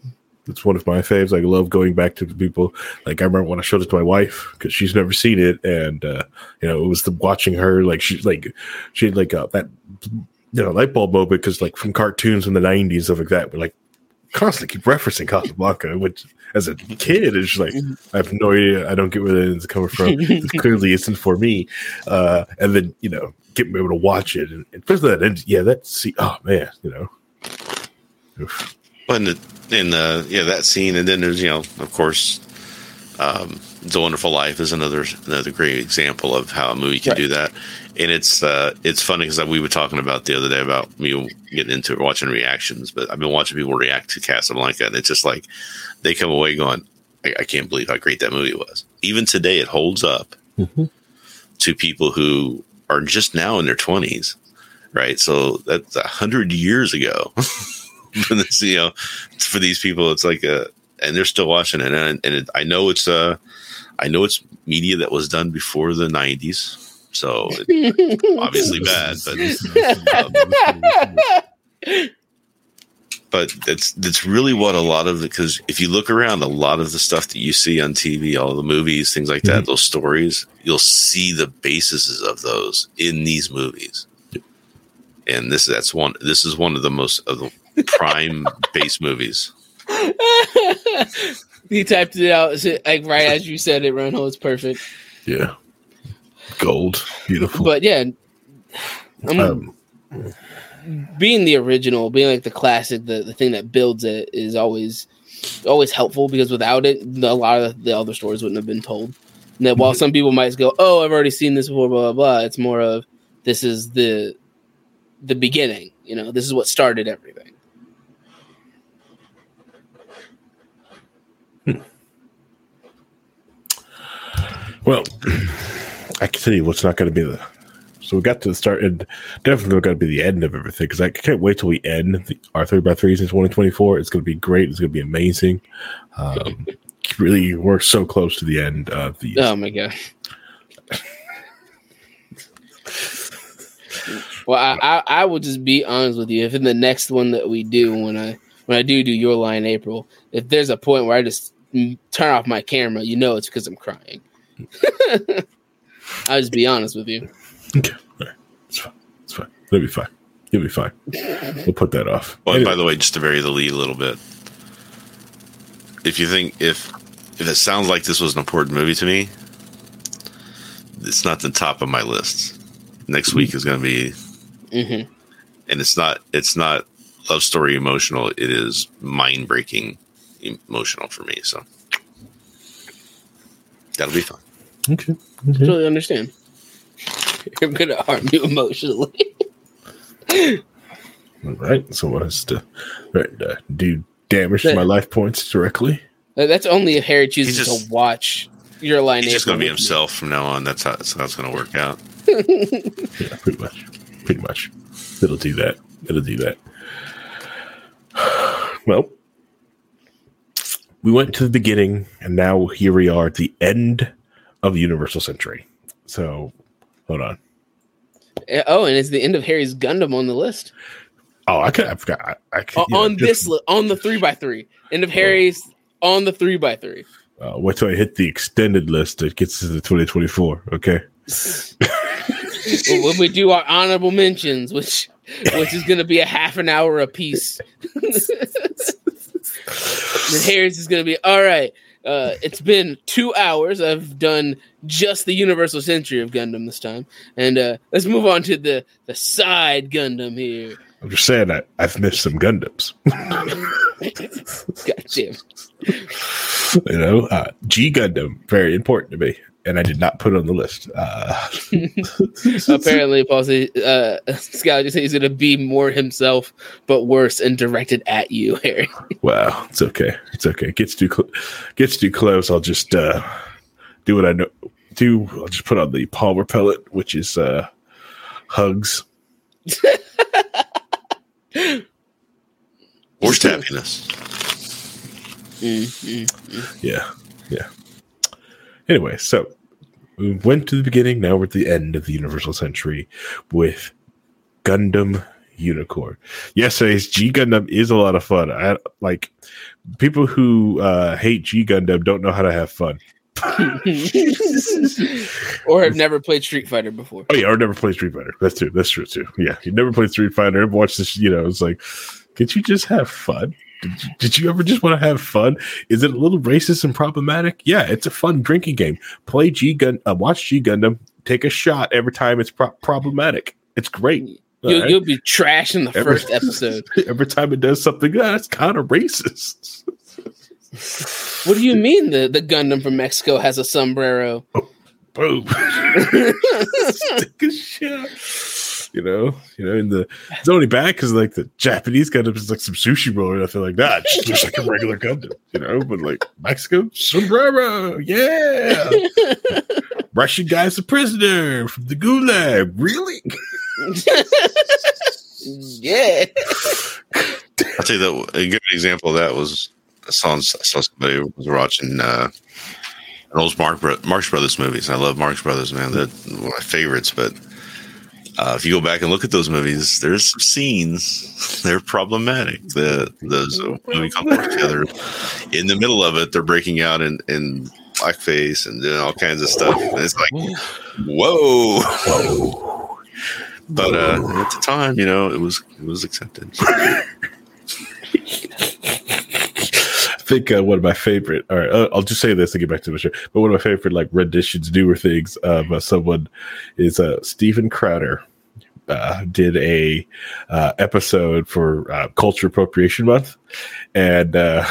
that's one of my faves. I love going back to the people. Like I remember when I showed it to my wife because she's never seen it, and uh, you know it was the watching her like she like she had like uh, that you know light bulb moment because like from cartoons in the '90s stuff like that. But like constantly keep referencing Casablanca, which as a kid is like I have no idea. I don't get where it's coming from. clearly isn't for me. Uh, and then you know get me able to watch it, and especially that end. Yeah, that see. Oh man, you know. Oof. But in the in the yeah that scene, and then there's you know of course, um, "It's a Wonderful Life" is another another great example of how a movie can Right. do that. And it's uh, it's funny because we were talking about the other day about me getting into watching reactions, but I've been watching people react to Casablanca, and it's just like they come away going, I, I can't believe how great that movie was. Even today, it holds up to people who are just now in their twenties, right? So that's a hundred years ago. <laughs> for this, you know, for these people, it's like a, and they're still watching it, and and it, I know it's uh, I know it's media that was done before the '90s, so obviously bad, but <laughs> um, <laughs> but that's that's really what a lot of because if you look around, a lot of the stuff that you see on TV, all the movies, things like that, those stories, you'll see the bases of those in these movies. And this that's one. This is one of the most of the prime <laughs> base movies. he typed it out is it, like right as you said it, Reinhold. It's perfect. Yeah. Gold. Beautiful. But yeah, I'm um, being the original, being like the classic, the, the thing that builds it is always always helpful because without it, a lot of the other stories wouldn't have been told. And that while mm-hmm. some people might go, "Oh, I've already seen this before," blah blah blah, it's more of this is the the beginning. You know, this is what started everything. Hmm. well, <clears throat> I can tell you what's not going to be the. So we got to the start, and definitely going to be the end of everything because I can't wait till we end the, our three by threes in 2024. It's going to be great. It's going to be amazing. Um, really, we're so close to the end of the. Oh my god. Well, I, I I will just be honest with you. If in the next one that we do, when I when I do do Your Lie in April, if there's a point where I just turn off my camera, you know it's because I'm crying. <laughs> I'll just be honest with you. Okay. All right. It's fine. It's fine. It'll be fine. You'll be fine. We'll put that off. Well, Anyway, by the way, just to vary the lead a little bit, if you think if if it sounds like this was an important movie to me, it's not the top of my list. Next week is going to be, hmm and it's not it's not love story emotional. It is mind breaking emotional for me. So that'll be fun. okay. Totally understand. <laughs> I'm gonna harm you emotionally. <laughs> All right. So what has to right, uh, do damage to my life points directly? Uh, That's only if Harry chooses He's just- to watch your line. He's just going to be April with himself from now on. That's how, that's how it's going to work out. <laughs> Yeah, pretty much. Pretty much. It'll do that. It'll do that. <sighs> Well, we went to the beginning, and now here we are at the end of the Universal Century. So, hold on. Uh, Oh, and it's the end of Harry's Gundam on the list. Oh, I could. I forgot. I, I could, know, on just- this li- on the three by three. End of Harry's on the three by three. Uh, wait till I hit the extended list that gets to the 2024. Okay. when we do our honorable mentions, which which is going to be a half an hour a piece. <laughs> then Harry's is going to be all right. Uh, it's been two hours. I've done just the Universal Century of Gundam this time, and uh, let's move on to the the side Gundam here. I'm just saying that I've missed some Gundams. <laughs> God damn. <laughs> you know, uh, G Gundam, very important to me. And I did not put it on the list. Uh, <laughs> Apparently, Paul said, uh, <laughs> Scout just said he's going to be more himself, but worse, and directed at you, <laughs> Harry. Wow, it's okay. It's okay. It gets too cl- gets too close. I'll just uh, do what I know. Do I'll just put on the palm repellent, which is uh, hugs. Forced happiness. Yeah, yeah. Anyway, so we went to the beginning. Now we're at the end of the Universal Century with Gundam Unicorn. Yesterday's G Gundam is a lot of fun. I like people who uh, hate G Gundam don't know how to have fun. <laughs> or have never played Street Fighter before. Oh yeah, or never played Street Fighter. That's true. That's true too. Yeah, you never played Street Fighter. Watched this. You know, it's like, could you just have fun? Did you, did you ever just want to have fun? Is it a little racist and problematic? Yeah, it's a fun drinking game. Play G Gun. Uh, watch G Gundam. Take a shot every time it's pro- problematic. It's great. You'll, Alright? you'll be trash in the Every- first episode. <laughs> every time it does something ah, that's kind of racist. What do you mean the, the Gundam from Mexico has a sombrero? Boom. <laughs> Take a shot. You know, you know, in the it's only bad because like the Japanese Gundam is like some sushi roll or nothing like that. Just looks like a regular Gundam, you know. But like Mexico, sombrero, yeah. <laughs> Russian guy's a prisoner from the gulag. Really? <laughs> Yeah. I'll tell you that a good example of that was I saw, I saw somebody was watching uh, an old Mark Bro- Marx Brothers movies. I love Marx Brothers, man. They're one of my favorites. But uh, if you go back and look at those movies, there's some scenes they're problematic. The those movie Work Together. In the middle of it, they're breaking out in in blackface and doing all kinds of stuff. And it's like, whoa. whoa. But uh, at the time, you know, it was it was accepted. <laughs> Think uh, one of my favorite. All right, uh, I'll just say this to get back to the show. But one of my favorite like renditions, newer things of uh, someone is uh, Steven Crowder. Uh, did a uh, episode for uh, Culture Appropriation Month, and uh,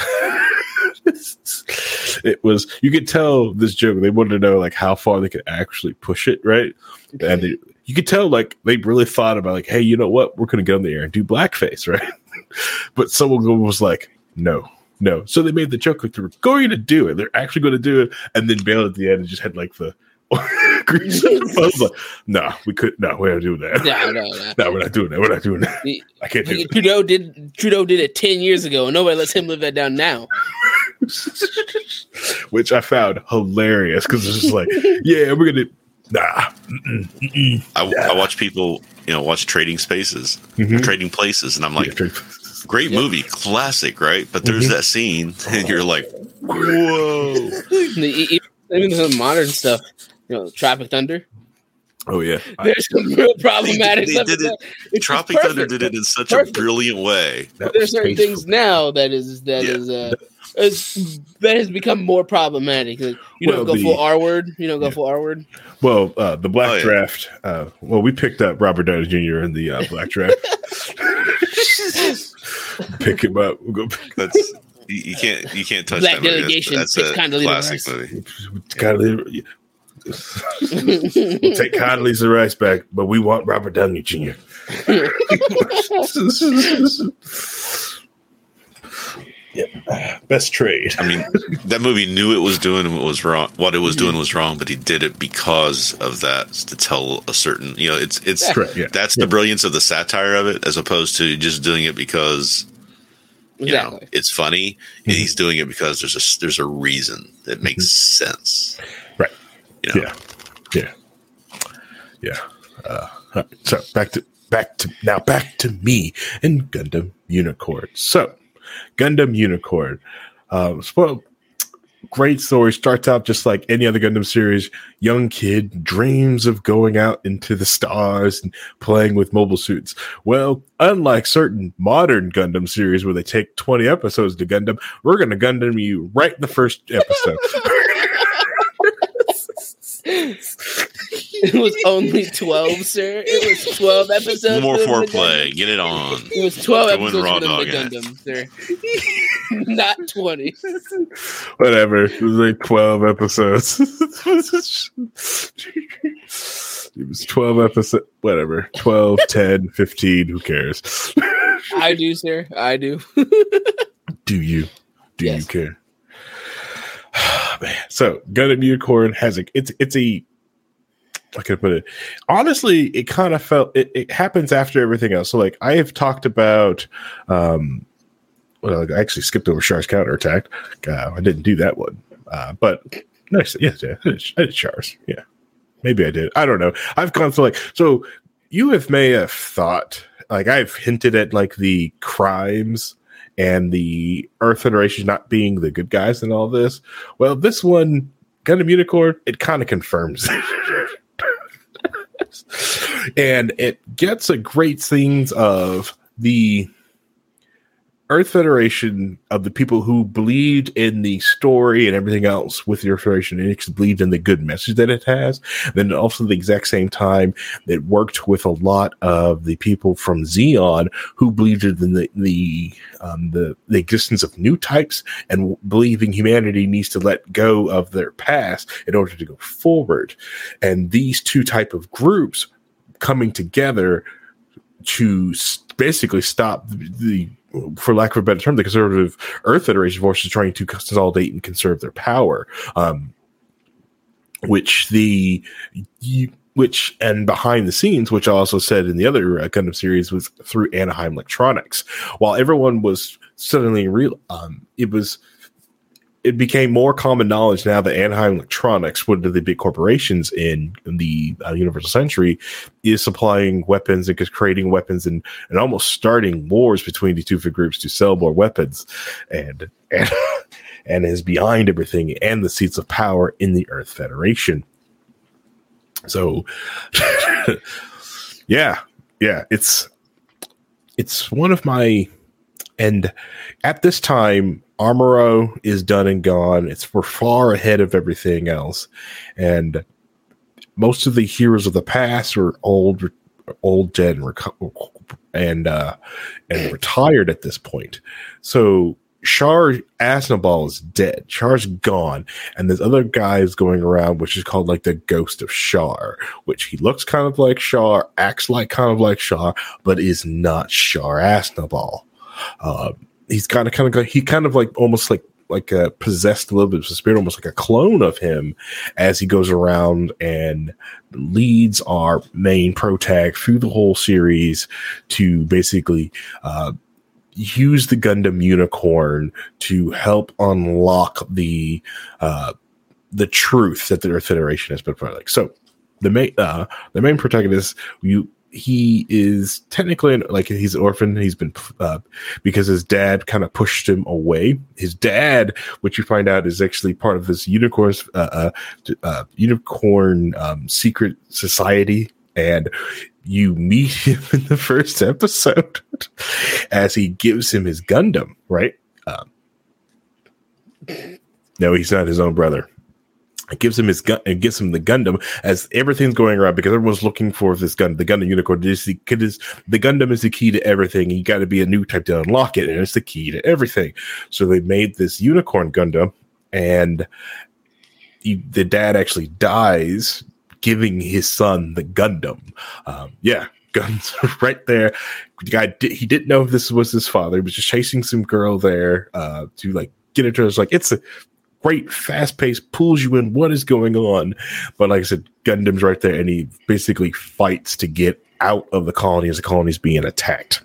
<laughs> it was you could tell this joke. They wanted to know like how far they could actually push it, right? And they, you could tell like they really thought about like, hey, you know what? We're going to get on the air and do blackface, <laughs> right? but someone was like, no, no. So they made the joke like they were going to do it. They're actually going to do it, and then bailed at the end and just had like the <laughs> grease in the buzz. Like, no, we could. No, we're not doing that. No, no, no. no, we're not doing that. We're not doing that. The- I can't do it. Trudeau did Trudeau did it ten years ago, and nobody lets him live that down now. <laughs> Which I found hilarious because it's just like, yeah, we're gonna. Nah, mm-mm, mm-mm. I, I watch people, you know, watch trading spaces, Mhm. trading places, and I'm like, Yeah, trade- Great movie, classic, right? But there's Mm-hmm. that scene, <laughs> and you're like, whoa. The- <laughs> <laughs> Even some modern stuff, you know, Tropic Thunder. Oh yeah, There's some real problematic they stuff. did in it- It's Tropic perfect, Thunder did it in such perfect. a brilliant way. That There's certain tasteful. things now that is that Yeah. is uh is, that has become more problematic. Like, You Well, don't go the- full R word. You don't go Yeah. full R word. Well, uh, the black Oh, yeah. draft. Uh, well, we picked up Robert Downey Jr. in the uh, black draft. Pick him up. We'll go. Pick, That's you, you can't you can't touch Black that movie. Delegation, That's, Six that's a Condoleezza classic Rice. movie. Condoleezza- <laughs> we'll take Condoleezza Rice back, but we want Robert Downey Jr. yeah, <laughs> best trade. I mean, that movie knew it was doing what was wrong. What it was doing was wrong, but he did it because of that to tell a certain. You know, it's it's Correct, yeah. that's Yeah. the brilliance of the satire of it, as opposed to just doing it because you know Exactly. it's funny. Mm-hmm. He's doing it because there's a there's a reason that makes sense. Right. You know? Yeah. Yeah. Yeah. Uh, all right. so back to back to now back to me and Gundam Unicorn. So Gundam Unicorn. Um spoil great story. Starts out just like any other Gundam series. Young kid dreams of going out into the stars and playing with mobile suits. Well, unlike certain modern Gundam series where they take 20 episodes to Gundam, we're gonna Gundam you right in the first episode. <laughs> It was only twelve, sir. It was twelve episodes. More for them foreplay. Get it on. It was twelve Go in episodes raw for dog to. Gundam, sir. <laughs> Not twenty. whatever. It was like 12 episodes. it was 12 episodes, whatever. 12, <laughs> 10, 15, who cares? I do, sir. I do. <laughs> Do you? Do you Yes. care? <sighs> Man. So Gundam Unicorn has a it's it's a I could put it. Honestly, it kind of felt it, it happens after everything else. So like I have talked about um well I actually skipped over Char's counterattack. Uh, I didn't do that one. Uh, but nice, yes, yeah, I did, Char's. Yeah. Maybe I did. I don't know. I've gone through like so you have may have thought like I've hinted at like the crimes and the Earth Federation not being the good guys in all this. Well, this one, Gundam Unicorn, it kind of confirms. <laughs> <laughs> and it gets a great scenes of the Earth Federation of the people who believed in the story and everything else with the Earth Federation and it believed in the good message that it has. Then also the exact same time it worked with a lot of the people from Zeon who believed in the the um, the, the existence of new types and believing humanity needs to let go of their past in order to go forward. And these two type of groups coming together to basically stop the, the for lack of a better term, the conservative Earth Federation forces trying to consolidate and conserve their power. Um, which the which and behind the scenes, which I also said in the other uh, Gundam series, was through Anaheim Electronics. While everyone was suddenly real, um, it was it became more common knowledge now that Anaheim Electronics, one of the big corporations in, in the uh, Universal Century, is supplying weapons and creating weapons and, and almost starting wars between the two groups to sell more weapons, and and <laughs> and is behind everything and the seats of power in the Earth Federation. So, <laughs> yeah, yeah, it's it's one of my and at this time Amuro is done and gone. It's we're far ahead of everything else, and most of the heroes of the past are old, old dead, and and uh, and retired at this point. So Char Aznable is dead. Char's gone, and there's other guys going around, which is called like the Ghost of Char, which he looks kind of like Char, acts like kind of like Char, but is not Char Aznable. Uh, he's kind of kind of he kind of like almost like like uh, possessed a little bit of the spirit, almost like a clone of him, as he goes around and leads our main protag through the whole series to basically uh, use the Gundam Unicorn to help unlock the uh, the truth that the Earth Federation has been providing. So the main uh, the main protagonist you he is technically like he's an orphan. He's been uh, because his dad kind of pushed him away. His dad, which you find out, is actually part of this unicorn uh, uh, uh, unicorn um, secret society, and you meet <laughs> him in the first episode <laughs> as he gives him his Gundam. Right? Um, no, he's not his own brother. Gives him his gun and gives him the Gundam as everything's going around because everyone's looking for this gun. The Gundam Unicorn is the, the Gundam is the key to everything. You got to be a new type to unlock it, and it's the key to everything. So they made this Unicorn Gundam, and he, the dad actually dies giving his son the Gundam. Um, yeah, <laughs> guns right there. The guy he didn't know if this was his father. He was just chasing some girl there uh, to like get into. It's like it's a great, fast paced, pulls you in. What is going on? But like I said, Gundam's right there, and he basically fights to get out of the colony as the colony is being attacked.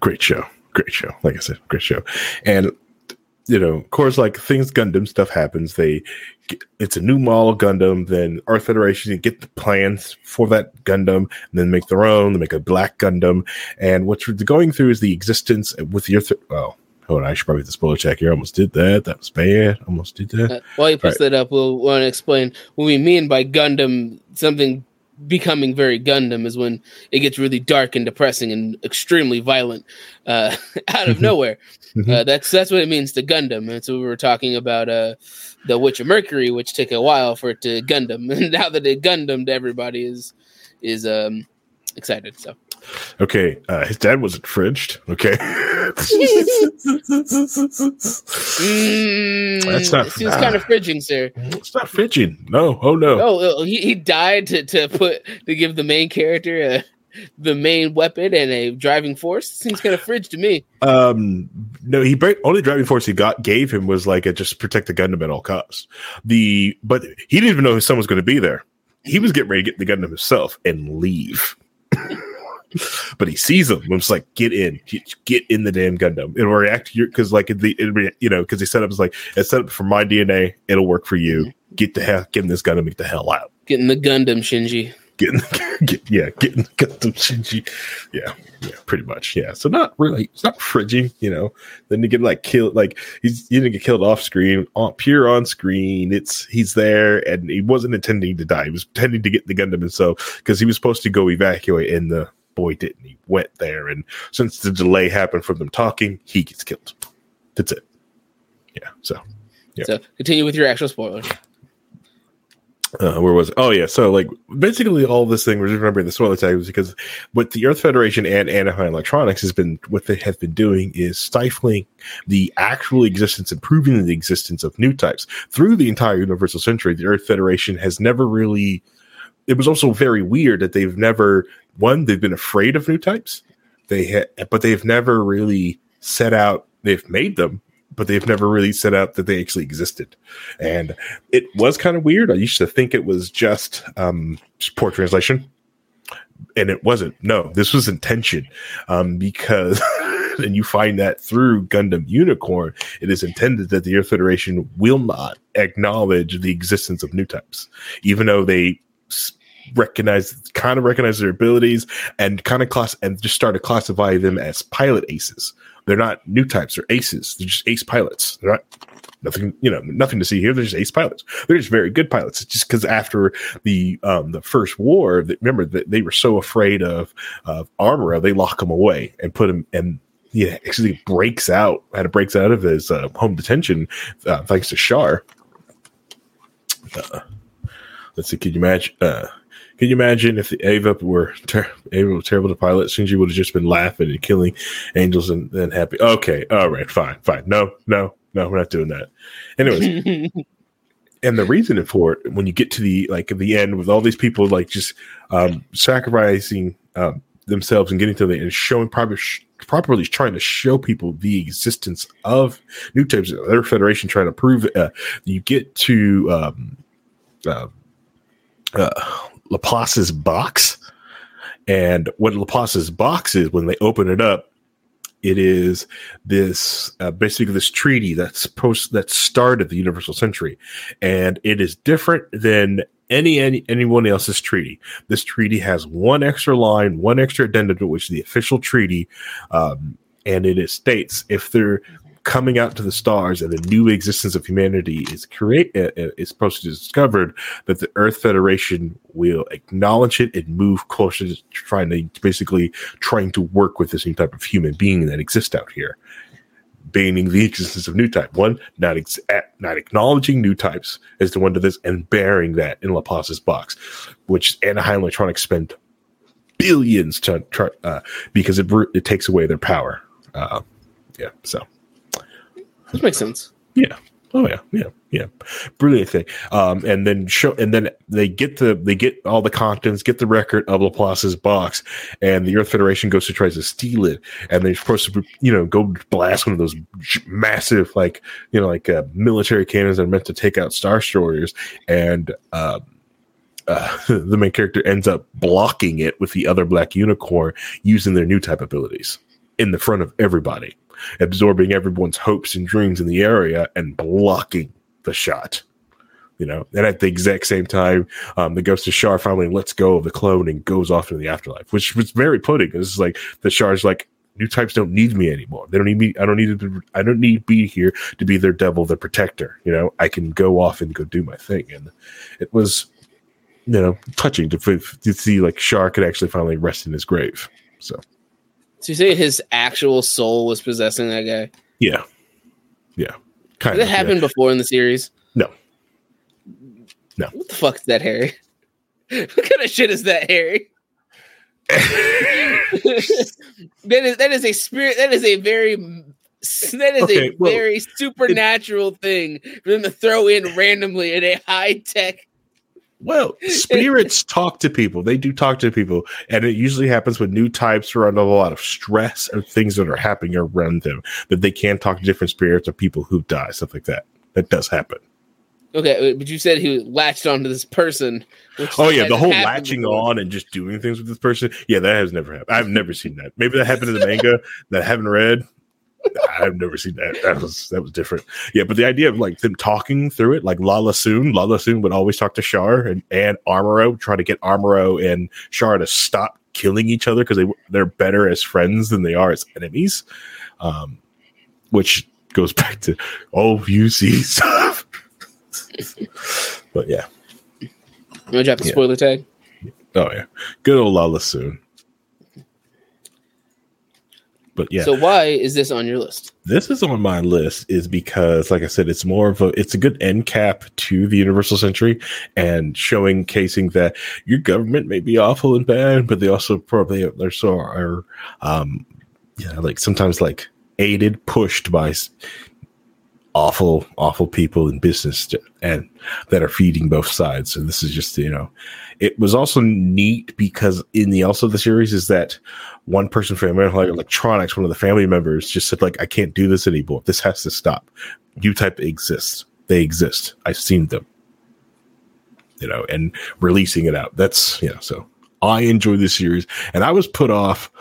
Great show, great show. Like I said, great show, and you know, of course, like things Gundam stuff happens. They, get, it's a new model Gundam. Then Earth Federation get the plans for that Gundam, and then make their own. They make a black Gundam, and what you're going through is the existence with the Earth. Oh, Hold on, I should probably the spoiler check here. Almost did that. That was bad. Almost did that. Uh, while he puts right. that up, we'll want to explain what we mean by Gundam. Something becoming very Gundam is when it gets really dark and depressing and extremely violent uh, <laughs> out of nowhere. Mm-hmm. Uh, that's that's what it means to Gundam. And so we were talking about uh, the Witch of Mercury, which took a while for it to Gundam, <laughs> and now that it Gundam, everybody is is um, excited. So Okay, uh, his dad wasn't fridged. Okay, mm, that's not. He was kind of fridging, sir. It's not fridging. No. Oh no. Oh, he, he died to, to put to give the main character a, the main weapon and a driving force. Seems kind of fridge to me. Um, no, he only driving force he got gave him was like a just protect the Gundam at all costs. The but he didn't even know his son was going to be there. He was getting ready to get the Gundam himself and leave. <laughs> but he sees them. I'm just like, get in, get in the damn Gundam. It'll react to your because like the it, you know because he set up is like it's set up for my DNA. It'll work for you. Get the hell, get in this Gundam, get the hell out. Getting the Gundam, Shinji. Getting <laughs> get, yeah, getting the Gundam, Shinji. Yeah, yeah, pretty much. Yeah. So not really. It's not fridging. You know. Then you get like killed. Like he's you didn't get killed off screen. On pure on screen. It's he's there and he wasn't intending to die. He was intending to get the Gundam and so because he was supposed to go evacuate in the boy didn't. He went there, and since the delay happened from them talking, he gets killed. That's it. Yeah. So. Yeah. So continue with your actual spoilers. Uh, where was it? Oh yeah, so like basically all this thing we're just remembering the spoiler tag was because what the Earth Federation and Anaheim Electronics has been what they have been doing is stifling the actual existence and proving the existence of new types through the entire Universal Century. The Earth Federation has never really. It was also very weird that they've never one, they've been afraid of new types. They had, but they've never really set out. They've made them, but they've never really set out that they actually existed. And it was kind of weird. I used to think it was just um, poor translation, and it wasn't. No, this was intention um, because. <laughs> and you find that through Gundam Unicorn, it is intended that the Earth Federation will not acknowledge the existence of new types, even though they recognize kind of recognize their abilities and kind of class and just start to classify them as pilot aces. They're not new types, they're aces. They're just ace pilots. They're not nothing, you know, nothing to see here. They're just ace pilots. They're just very good pilots. It's just because after the um the first war, remember that they were so afraid of of Amuro, they lock them away and put him and yeah, actually breaks out, had it breaks out of his uh, home detention uh, thanks to Char. Uh, let's see, can you imagine? Can you imagine if the Eva were ter- Eva were terrible to pilot? Shinji would have just been laughing and killing angels and then happy. Okay, all right, fine, fine. No, no, no, we're not doing that. Anyways, <laughs> and the reason for it when you get to the like the end with all these people like just um, sacrificing um, themselves and getting to the and showing proper properly trying to show people the existence of new types of their federation trying to prove uh, you get to um, uh, uh, Laplace's box. And what Laplace's box is, when they open it up, it is this uh, basically this treaty that's post that started the Universal Century, and it is different than any, any anyone else's treaty. This treaty has one extra line, one extra addendum which is the official treaty, um, and it states if they're coming out to the stars and the new existence of humanity is create uh, uh, is supposed to be discovered that the earth federation will acknowledge it and move closer to trying to basically trying to work with this new type of human being that exists out here. Banning the existence of new type. One not ex- not acknowledging new types as the one to this and bearing that in Laplace's box which anaheim electronics spent billions to try uh, because it, it takes away their power. Uh, yeah so Which makes sense. yeah. Oh yeah, yeah, yeah. Brilliant thing. Um, and then show, and then they get the they get all the contents, get the record of Laplace's box, and the Earth Federation goes to try to steal it, and they're supposed to, you know, go blast one of those massive, like, you know, like uh, military cannons that are meant to take out star destroyers, and um, uh, <laughs> the main character ends up blocking it with the other black unicorn using their new type abilities in the front of everybody absorbing everyone's hopes and dreams in the area and blocking the shot. You know, and at the exact same time, um, the ghost of Char finally lets go of the clone and goes off into the afterlife, which was very putting. It's like the Char's like, new types don't need me anymore. They don't need me. I don't need to. I don't need be here to be their devil, their protector. You know, I can go off and go do my thing. And it was, you know, touching to, to see like Char could actually finally rest in his grave. So So you say his actual soul was possessing that guy? yeah, yeah, kind Did of. that happen before in the series? No. No. What the fuck is that, Harry? <laughs> what kind of shit is that, Harry? <laughs> that is that is a spirit. That is a very that is Okay, a well, very supernatural thing for them to throw in randomly in a high tech. Well, spirits <laughs> talk to people. They do talk to people, and it usually happens when new types are under a lot of stress or things that are happening around them that they can talk to different spirits or people who die, stuff like that. That does happen. Okay, uh, but you said he latched onto this person. Oh yeah, the whole latching before. on and just doing things with this person. Yeah, that has never happened. I've never seen that. Maybe that happened in the manga that I haven't read. I've never seen that. That was that was different. Yeah, but the idea of like them talking through it, like Lalah Sune, Lalah Sune would always talk to Char and and Amuro, try to get Amuro and Char to stop killing each other because they they're better as friends than they are as enemies. Um, which goes <laughs> back to oh, you see stuff. <laughs> but yeah. You want to drop the Yeah. spoiler tag? Oh yeah, good old Lalah Sune. But yeah, So why is this on your list? this is on my list is because, like I said, it's more of a it's a good end cap to the Universal Century and showing casing that your government may be awful and bad, but they also probably they're so are um yeah like sometimes like aided pushed by awful awful people in business to- and that are feeding both sides. So this is just you know it was also neat because in the also the series is that one person from Anaheim Electronics, one of the family members, just said like, "I can't do this anymore. This has to stop." U type exists. They exist. I've seen them. You know, and releasing it out. That's you know. So I enjoy this series, and I was put off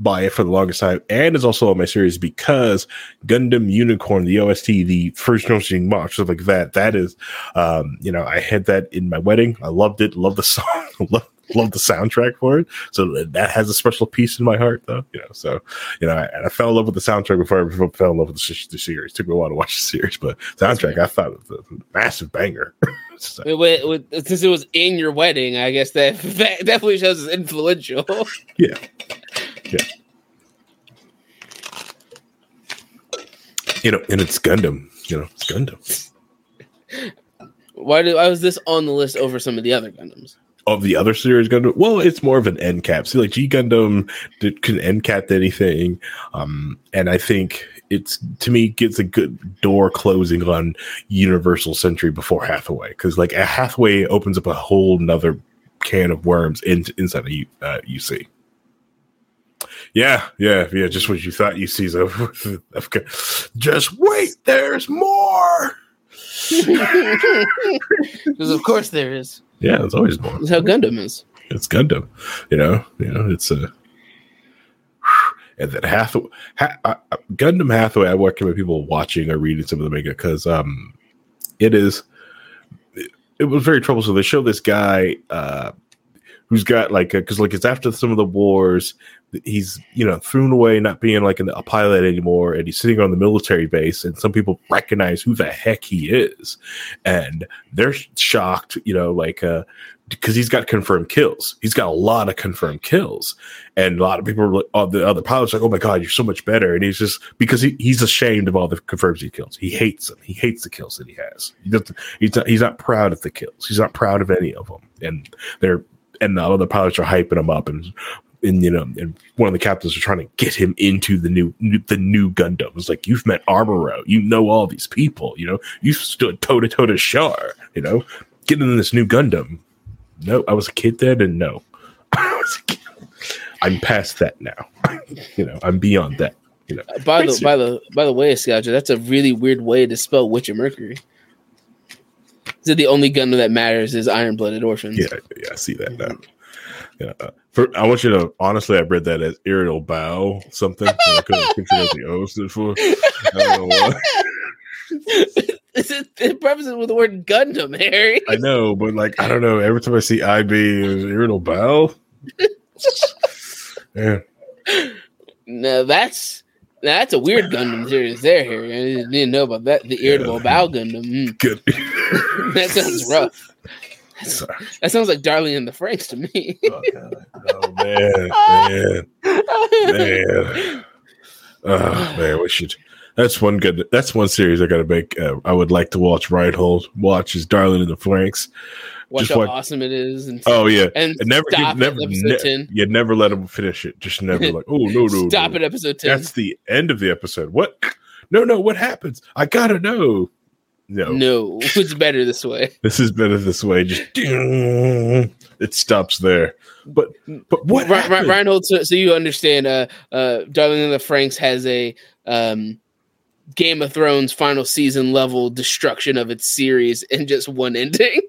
by it for the longest time, and it's also on my series because Gundam Unicorn, the OST, the first noticing march, stuff like that. That is, um, you know, I had that in my wedding. I loved it. Love the <laughs> song. love, the soundtrack for it. So that has a special piece in my heart, though. You know, so you know, I, I fell in love with the soundtrack before I fell in love with the, the series. took me a while to watch the series, but soundtrack I thought was a massive banger. <laughs> So, since it was in your wedding, I guess that, <laughs> that definitely shows it's influential. yeah, yeah. You know, and it's Gundam. You know, it's Gundam. why, did, why was this on the list over some of the other Gundams? of the other series Gundam. Well, it's more of an end cap. See, like G Gundam did, can end cap anything, um, and I think it's to me gets a good door closing on Universal Century before Hathaway because like a Hathaway opens up a whole nother can of worms in, inside of uh, UC. Yeah, yeah, yeah. Just what you thought you see. So, <laughs> okay. Just wait. There's more. <laughs> Because of course there is. Yeah, there's always more. That's how Gundam is. it's Gundam. You know, you know, it's a <sighs> and then Hathaway, ha, uh, uh, Gundam Hathaway. I recommend people watching or reading some of the manga because um, it is it was very troublesome. They show this guy uh, who's got like because like it's after some of the wars. He's you know thrown away, not being like a pilot anymore, and he's sitting on the military base. And some people recognize who the heck he is, and they're shocked. You know, like uh, because he's got confirmed kills. He's got a lot of confirmed kills, and a lot of people, are the other pilots, like, oh my god, you're so much better. And he's just because he, he's ashamed of all the confirms he kills. He hates them. He hates the kills that he has. He doesn't. He's not, he's not proud of the kills. He's not proud of any of them. And they're and all the other pilots are hyping him up and. And you know, and one of the captains are trying to get him into the new, new the new Gundam. It's like you've met Amuro, you know all these people, you know, you stood toe to toe to Char, you know, get in this new Gundam no, I was a kid then, and no, <laughs> I was a kid. I'm past that now. <laughs> you know, I'm beyond that. You know. By the by the by the way, Scouter, that's a really weird way to spell Witcher Mercury. Is it the only gun that matters is Iron Blooded Orphans? Yeah, yeah, I see that now. Yeah, uh, for, I want you to honestly, I read that as Irritable Bow something. I couldn't picture what the O stood for. I don't know why. Is it, it prefaces with the word Gundam, Harry? I know, but like I don't know. Every time I see IB, irritable bowel. yeah. <laughs> No, that's that's a weird Gundam series there, Harry. I didn't know about that. The irritable yeah. bowel Gundam. <laughs> Mm. <laughs> That sounds rough. that sounds like Darling in the Franxx to me. oh, <laughs> oh man, man, man. Oh man, we should that's one good. That's one series I got to make. Uh, I would like to watch. Reinhold watch is Darling in the Franxx. Watch Just how watch, awesome it is. And, oh yeah, and, and never, stop never, ne- 10. You never let them finish it. Just never like, oh no, no, stop no. at episode ten. That's the end of the episode. What? No, no. What happens? I gotta know. No, no. <laughs> It's better this way. this is better this way. Just it stops there. But but what? R- Reinhold, so, so, you understand? Uh, uh, Darling in the Franxx has a um Game of Thrones final season level destruction of its series in just one ending.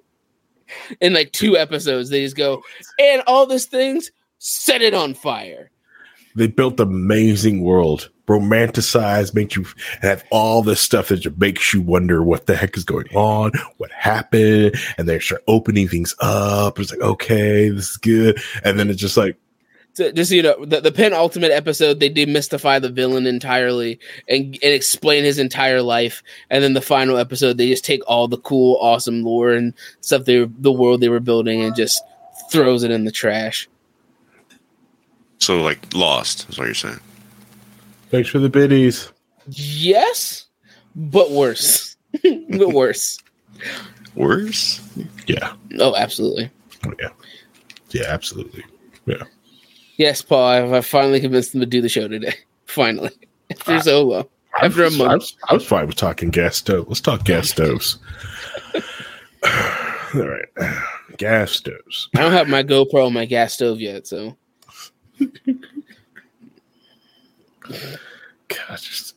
<laughs> in like two episodes, they just go, and all these things, set it on fire. They built an amazing world, romanticized, make you have all this stuff that just makes you wonder what the heck is going on, what happened, and they start opening things up. It's like, okay, this is good, and then it's just like, to, just you know the, the penultimate episode they demystify the villain entirely and, and explain his entire life. And then the final episode they just take all the cool awesome lore and stuff they the world they were building and just throws it in the trash. So like lost is what you're saying. Thanks for the biddies. Yes but worse. <laughs> But worse. Worse? Yeah. Oh absolutely. Oh, yeah. Yeah absolutely. Yeah Yes, Paul. I've, I've finally convinced them to do the show today. <laughs> Finally, <laughs> after so long, after a month. I was, I was fine with talking gas stove. Let's talk gas stoves. <sighs> All right, <sighs> gas stoves. I don't have my GoPro on my gas stove yet, so. God, just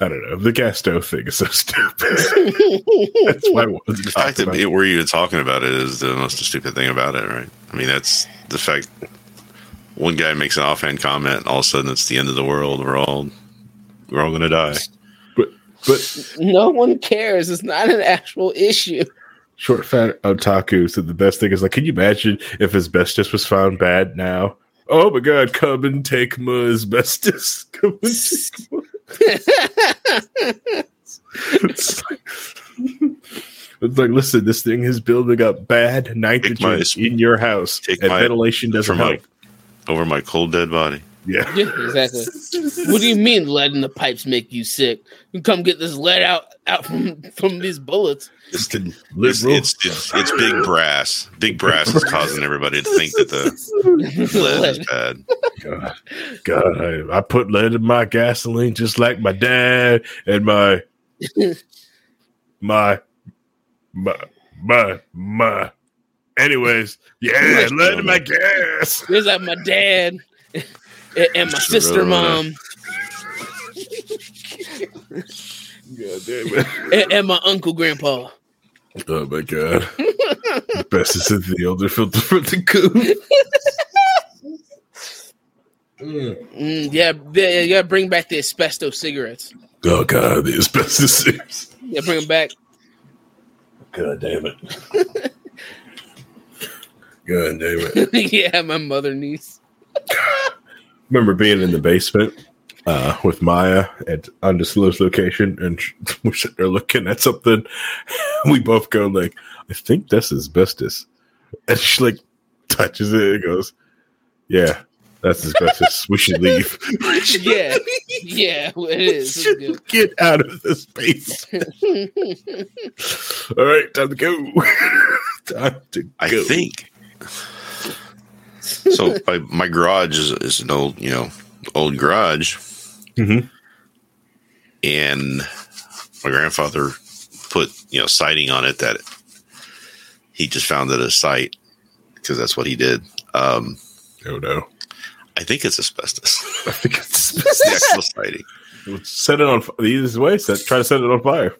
I don't know. The gas stove thing is so <laughs> stupid. <laughs> that's why the fact that it, we're even talking about it is the most stupid thing about it, right? I mean, that's the fact. One guy makes an offhand comment, all of a sudden it's the end of the world. We're all we're all going to die. But but no one cares. It's not an actual issue. Short fat otaku said the best thing is like, can you imagine if asbestos was found bad now? Oh my god, come and take my asbestos. <laughs> Come and take my it's, <laughs> like, it's like, listen, this thing is building up bad nitrogen my, in your house, and ventilation doesn't help. My, over my cold dead body. Yeah. yeah, exactly. what do you mean lead in the pipes make you sick? You come get this lead out out from from these bullets. It's, it's, it's, it's, it's big brass. Big brass is causing everybody to think that the <laughs> lead is bad. God, God I, I, put lead in my gasoline just like my dad and my my my my my. Anyways, yeah, lead in my gas. Just like my dad and my sister mom. <laughs> God damn it. And, and, my uncle grandpa. Oh my god. the best is in the older filter for the coop. mm, yeah, yeah, you gotta bring back the asbestos cigarettes. Oh god, the asbestos cigarettes. Yeah, bring them back. God damn it. God damn it. <laughs> yeah, my mother niece. <laughs> remember being in the basement uh, with Maya at undisclosed location, and <laughs> we're sitting there looking at something. <laughs> We both go like, "I think that's asbestos," and she like touches it and goes, "Yeah, that's asbestos. we should <laughs> leave. Yeah, yeah, it is. It's good. Get out of this space. All right, time to go. time to go. I think. So my, my garage is, is an old, you know, old garage, Mhm. and my grandfather put you know siding on it that he just found it a site because that's what he did. Um, Oh no! I think it's asbestos. <laughs> I think it's the actual siding. set it on easiest way. Set, try to set it on fire.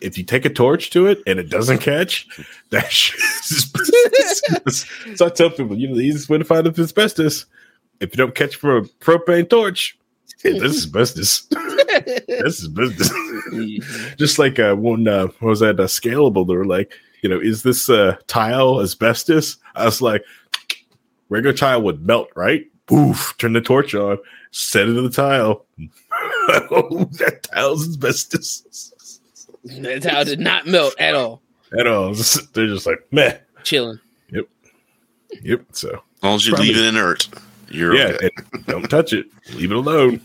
If you take a torch to it and it doesn't catch, <laughs> that shit is asbestos. <laughs> so I tell people, you know, the easiest way to find it's asbestos, if you don't catch from a propane torch, hey, this is asbestos. <laughs> this is business. Just like uh, one, uh, what was that? Uh, scalable. They were like, you know, is this uh, tile asbestos? I was like, regular tile would melt, right? Poof, turn the torch on, set it to the tile. oh, that tile's asbestos. That towel did not melt at all. At all. They're just like, meh. Chilling. Yep. Yep. So, As long as you Probably- leave it inert, you're yeah, okay. don't touch it. Leave it alone.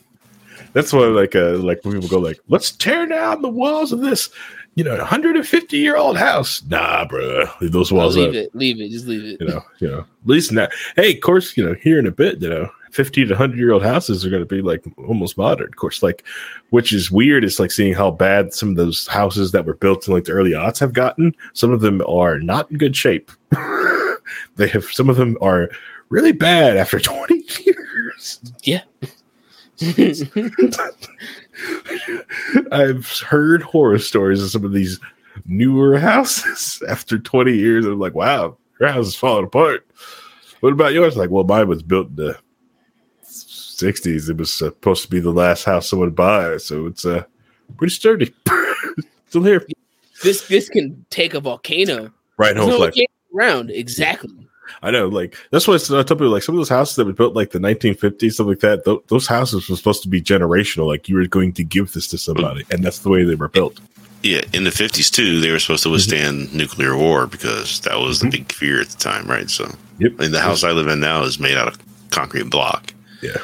That's why, like, uh, like when people go, like, let's tear down the walls of this, you know, 150 year old house. Nah, bro, leave those Oh, walls leave up. it. Leave it. Just leave it. You know, you know, at least now. Hey, of course, you know, here in a bit, you know, 50 to 100 year old houses are going to be like almost modern. Of course, like, which is weird. It's like seeing how bad some of those houses that were built in like the early aughts have gotten. Some of them are not in good shape. <laughs> they have some of them are really bad after <laughs> 20 years. Yeah. <laughs> I've heard horror stories of some of these newer houses after 20 years. I'm like, wow, your house is falling apart. What about yours? Like, well, mine was built in the 60s. It was supposed to be the last house someone would buy. So it's uh, pretty sturdy. <laughs> Still here. This this can take a volcano. Right home. no like, volcano around. Exactly. I know, like that's why I tell people like some of those houses that were built like the 1950s, stuff like that. Th- those houses were supposed to be generational. Like you were going to give this to somebody, and that's the way they were built. Yeah, in the fifties too, they were supposed to withstand nuclear war because that was the Mhm. big fear at the time, right? So, Yep. and the house I live in now is made out of concrete block. Yeah.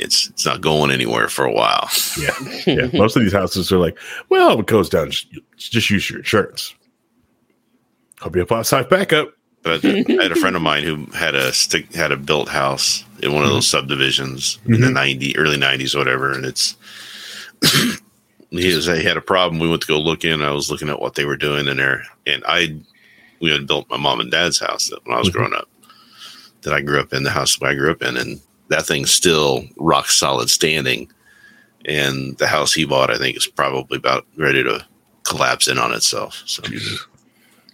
It's it's not going anywhere for a while. Yeah, <laughs> yeah. Most of these houses are like, well, if it goes down, just, just use your insurance. Hope you have outside backup. But I had a friend of mine who had a stick had a built house in one of those subdivisions in the Mhm. ninety early nineties, whatever, and it's <clears throat> he was he had a problem. We went to go look in. I was looking at what they were doing in there, and I we had built my mom and dad's house when I was Mhm. growing up. That I grew up in the house I grew up in, and that thing's still rock solid standing. And the house he bought, I think, is probably about ready to collapse in on itself. So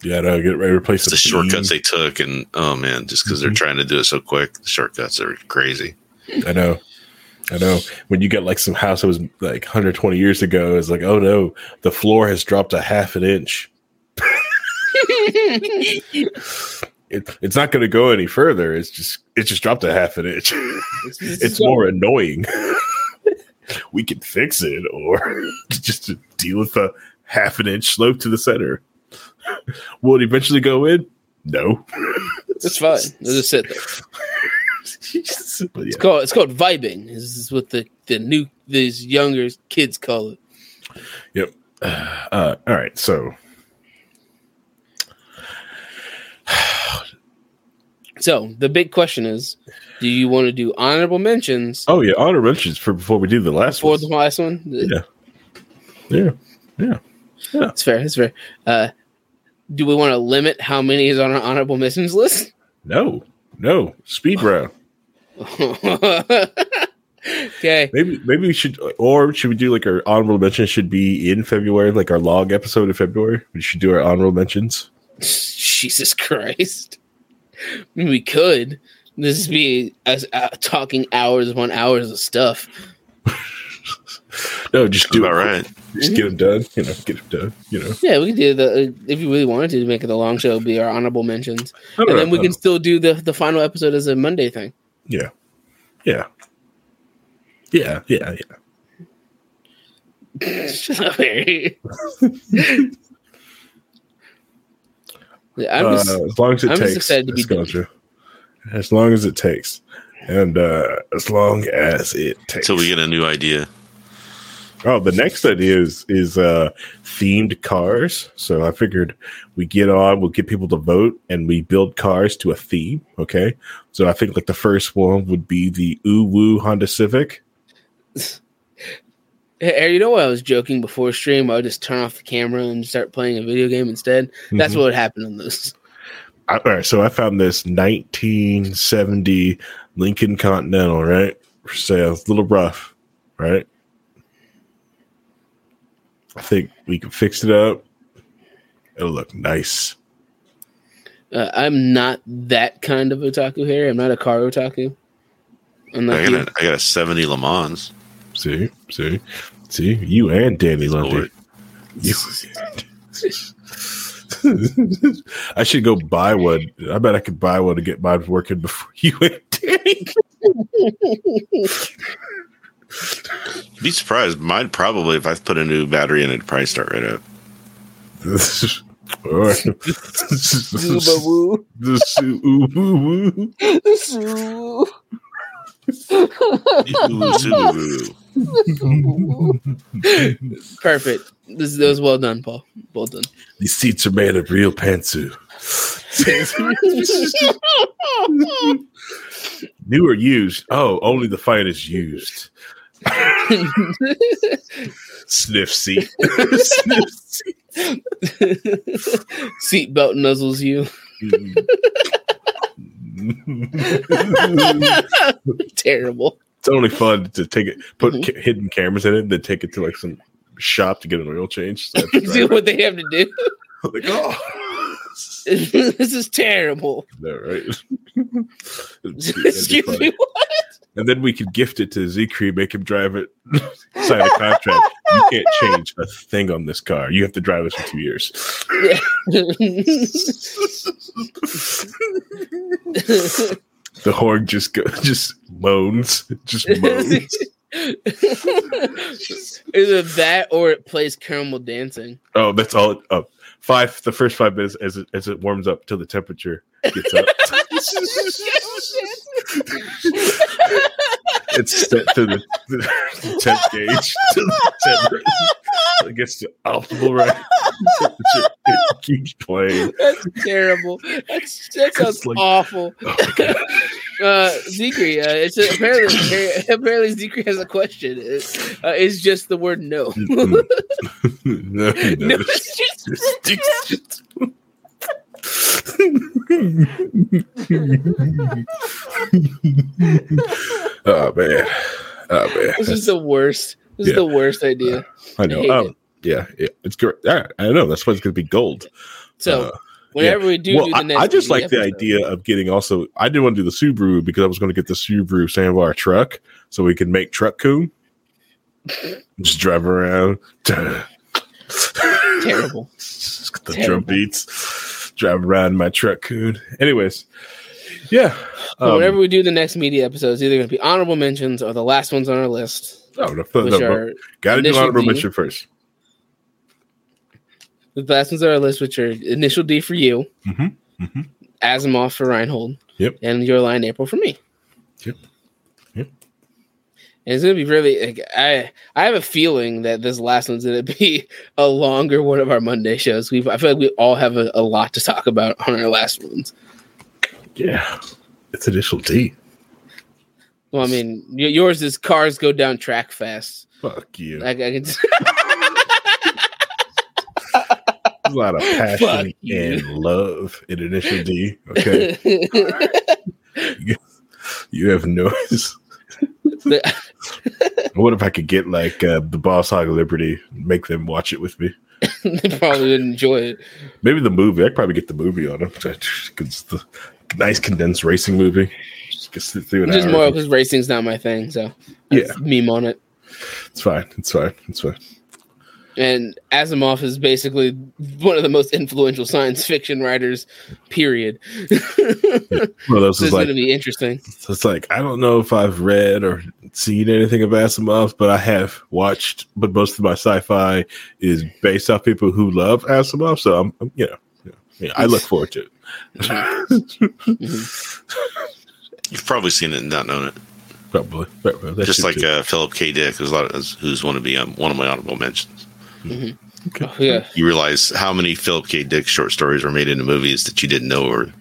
Yeah, to get ready to replace the the shortcuts they took, and oh man, just because they're mm-hmm. trying to do it so quick, the shortcuts are crazy. I know. I know. When you get like some house that was like 120 years ago, it's like, oh no, the floor has dropped a half an inch. <laughs> <laughs> It, it's not going to go any further. It's just it just dropped a half an inch. it's <laughs> more annoying. <laughs> we can fix it, or <laughs> just deal with a half an inch slope to the center. Will it eventually go in? No. It's fine. It'll just sit there. Yeah. It's called it's called vibing. This is what the the new these younger kids call it. Yep. <sighs> Uh, all right. So So the big question is, do you want to do honorable mentions Oh yeah, honor mentions for before we do the last for one. the last one? Yeah. Yeah. Yeah. It's fair. It's fair. Uh, do we want to limit how many is on our honorable mentions list? No. No. Speed round. <laughs> okay. Maybe maybe we should or should we do like our honorable mentions should be in February, like our log episode of February? We should do our honorable mentions. <laughs> Jesus Christ. I mean, we could. This would be as uh, talking hours upon hours of stuff. no, just do it. right. Just get them done. You know, get them done. You know. Yeah, we can do the if you really wanted to make it a long show, be our honorable mentions, and then we can still do the the final episode as a Monday thing. Yeah. Yeah. Yeah. Yeah. Yeah. <laughs> Shut up, Harry. <laughs> Yeah, I'm just, uh, as long as it I'm just takes. excited to be done. Escoja. As long as it takes, and uh, as long as it takes. So we get a new idea. Oh, the next idea is is uh, themed cars. So I figured we get on, we'll get people to vote, and we build cars to a theme. Okay, so I think like the first one would be the Ooh Woo Honda Civic. <laughs> Harry, you know what I was joking before stream? I would just turn off the camera and start playing a video game instead. That's Mhm. what would happen on this. I, all right, so I found this 1970 Lincoln Continental, right? For sale. It's a little rough, right? I think we can fix it up. It'll look nice. Uh, I'm not that kind of otaku, Harry. I'm not a car otaku. I'm not I got, a, I got a 70 Le Mans. See, see, see, you and Danny Lundy. Lord. You. <laughs> I should go buy one. I bet I could buy one to get mine working before <laughs> you and Danny. Be surprised. Mine probably, if I put a new battery in it, it'd probably start right up. All right. Ooba-woo. The su- woo, woo. Sue. Ooh, Subaru. <laughs> <laughs> Perfect. This that was well done, Paul. Well done. These seats are made of real pantsu. <laughs> New or used? Oh, only the finest used. <laughs> Sniff seat. Sniff seat. Seatbelt nuzzles you. Mm-hmm. Terrible. It's only fun to take it, put mm-hmm. ca- hidden cameras in it, and then take it to like some shop to get an oil change. So I have to See what they have to do. <laughs> like, oh, <laughs> this is terrible. no, right? <laughs> It'd be- that'd be Excuse me. What? And then we could gift it to Zcree, make him drive it, sign a contract. You can't change a thing on this car. You have to drive this for two years. The horn just go, <laughs> just moans, <laughs> just moans. <laughs> Either that or it plays Caramelldansen. Oh, that's all. It, oh, five. The first five minutes as it as it warms up till the temperature gets up. it's set to the, the temp gauge to the temperature. It gets to optimal right temperature. It keeps playing. That's terrible. That's, that sounds like- awful. Oh my God. Uh, Zekri, uh, it's apparently apparently <laughs> Zekri has a question. It, uh, it's just the word no. <laughs> no, no, no, <laughs> it's- it's just, oh man, oh man. this is the worst. This is the worst idea. I know. hate Oh, it. yeah, it, it's great. Yeah, I know. That's why it's going to be gold. So Uh, whenever we do, well, do the I, next I just like the idea of getting also. I didn't want to do the Subaru because I was going to get the Subaru Sandbar truck so we could make truck coon. <laughs> Just drive around. <laughs> Terrible. Just the Terrible. drum beats. Drive around my truck coon. Anyways, yeah. So Um, whenever we do the next media episode, it's either going to be honorable mentions or the last ones on our list, no, no, no, no, gotta do honorable D. mention first. The last ones on our list, which are initial D for you, Mhm, mhm. Asimov for Reinhold, Yep. and Your Lie in April for me. Yep. Yep. And it's gonna be really. Like, I I have a feeling that this last one's gonna <laughs> be a longer one of our Monday shows. We I feel like we all have a, a lot to talk about on our last ones. Yeah, it's initial D. Well, I mean, yours is cars go down track fast. Fuck you. I, I can. <laughs> A lot of <laughs> passion and love in initial D. Okay, <laughs> you have noise. <laughs> What if I could get like uh, the Boss Hog Liberty, make them watch it with me? they probably would enjoy it. Maybe the movie. I would probably get the movie on it. It's the nice condensed racing movie. Just get sit through an Just more because racing's not my thing, so Yeah. meme on it. It's fine. It's fine. It's fine. And Asimov is basically one of the most influential science fiction writers. Period. One of those so is like going to be interesting. So it's like I don't know if I've read or seen anything of Asimov, but I have watched. But most of my sci-fi is based off people who love Asimov, so I'm, I'm you know, you know, yeah, I look forward to it. <laughs> You've probably seen it and not known it. probably, probably. Just like uh, Philip K. Dick, who's, a lot of, who's one of the um, one of my honorable mentions. Mm-hmm. Oh, yeah. You realize how many Philip K. Dick short stories were made into movies that you didn't know were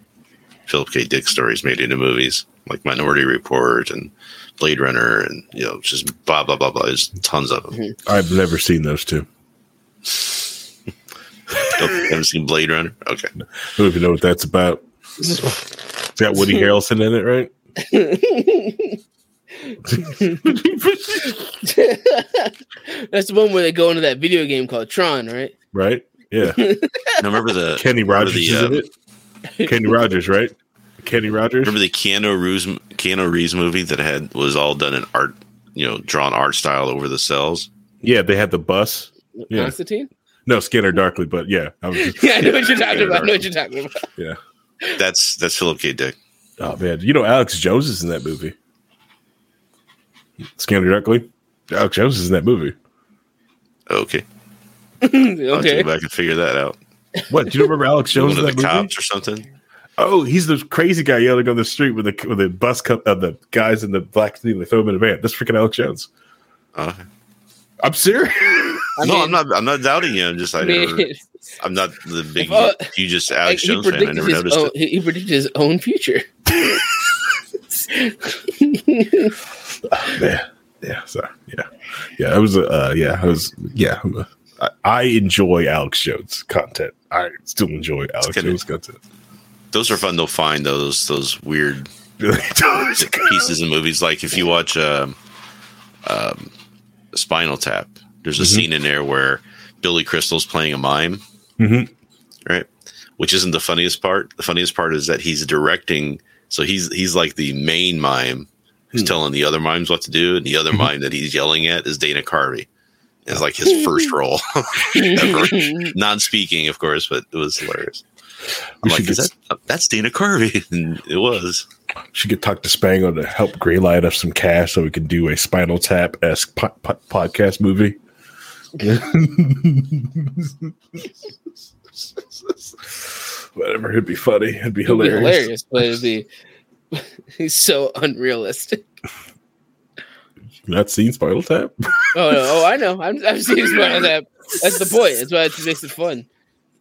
Philip K. Dick stories made into movies, like Minority Report and Blade Runner, and you know, just blah blah blah blah. There's tons of them. Mm-hmm. I've never seen those two. Nope, haven't seen Blade Runner? Okay. I don't even know what that's about. It's got Woody <laughs> Harrelson in it, right? <laughs> <laughs> That's the one where they go into that video game called Tron, right? Right? Yeah. <laughs> Now remember the Kenny remember Rogers the, is in um, it. Kenny Rogers, right? Kenny Rogers. Remember the Keanu Reeves Keanu Reeves movie that had was all done in art, you know, drawn art style over the cells. Yeah, they had the bus. Yeah. Constantine? No, Scanner Darkly, but yeah, I was just, <laughs> Yeah, I know what you're talking about. I know what you're talking about. yeah. That's that's Philip K. Dick. Oh man, you know Alex Jones is in that movie. Scanner Darkly. Alex Jones is in that movie. Okay, <laughs> I'll okay. go back and figure that out. What? Do you remember Alex <laughs> Jones One in of the movie? cops or something. Oh, he's the crazy guy yelling on the street with the with the bus cup of the guys in the black thing. They throw him in a van. That's freaking Alex Jones. Uh, I'm serious. I no, I'm not. I'm not doubting you. I'm just. I I never, mean, I'm not the big, uh, hugest like, Alex he Jones fan. I never noticed own, it. he he predicted his own future. <laughs> man. Yeah. So yeah, yeah. I was. Uh, yeah. I was. Yeah. I, I enjoy Alex Jones content. I still enjoy Alex Jones content. Those are fun to find. Those those weird <laughs> pieces in movies. Like if you watch um, um, Spinal Tap, there's a Mhm. scene in there where Billy Crystal's playing a mime, Mhm. right? Which isn't the funniest part. The funniest part is that he's directing. So he's he's like the main mime who's Hmm. telling the other mimes what to do, and the other mime that he's yelling at is Dana Carvey. It's like his first <laughs> role <laughs> ever. Non-speaking, of course, but it was hilarious. I'm like, is get- that that's Dana Carvey? <laughs> And it was. Should get talk to Spango to help greenlight up some cash so we can do a Spinal Tap esque po- po- podcast movie. Whatever, it'd be funny. It'd be It'd be hilarious. hilarious, but it'd be he's <laughs> so unrealistic. Not seen Spinal Tap? <laughs> Oh no! Oh, I know. I'm, I've seen Spinal Tap. That's the point. That's why it makes it fun.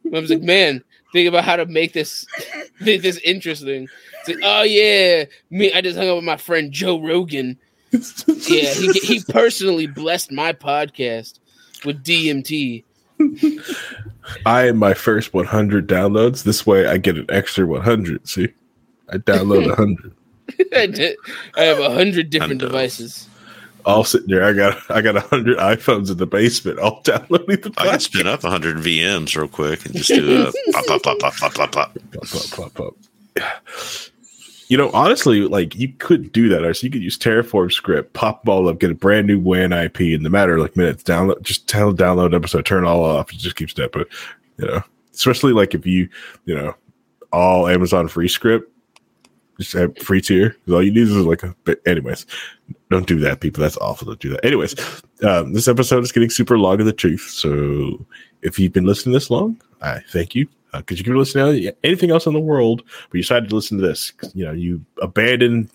I was like, man, think about how to make this <laughs> make this interesting. Like, oh yeah, me. I just hung out with my friend Joe Rogan. Yeah, he he personally blessed my podcast with DMT. I am my first 100 downloads. This way I get an extra 100. See? I download a <laughs> 100. I did- I have a hundred different Hundo. devices. all sitting there. I got I got a 100 iPhones in the basement all <laughs> downloading the I could podcast. spin up a 100 VMs real quick and just do a <laughs> pop, pop, pop, pop, pop, pop, pop. pop, pop, pop, pop. You know, honestly, like you could do that. Or so you could use Terraform script, pop them all up, get a brand new WAN IP in the matter of like minutes. Download, just tell download episode, turn all off. It just keeps that. But you know, especially like if you, you know, all Amazon free script, just have free tier. All you need is like a. But anyways, don't do that, people. That's awful to do that. Anyways, um, this episode is getting super long in the truth. So if you've been listening this long, I thank you. Because you can listen to anything else in the world, but you decided to listen to this. You know, you abandoned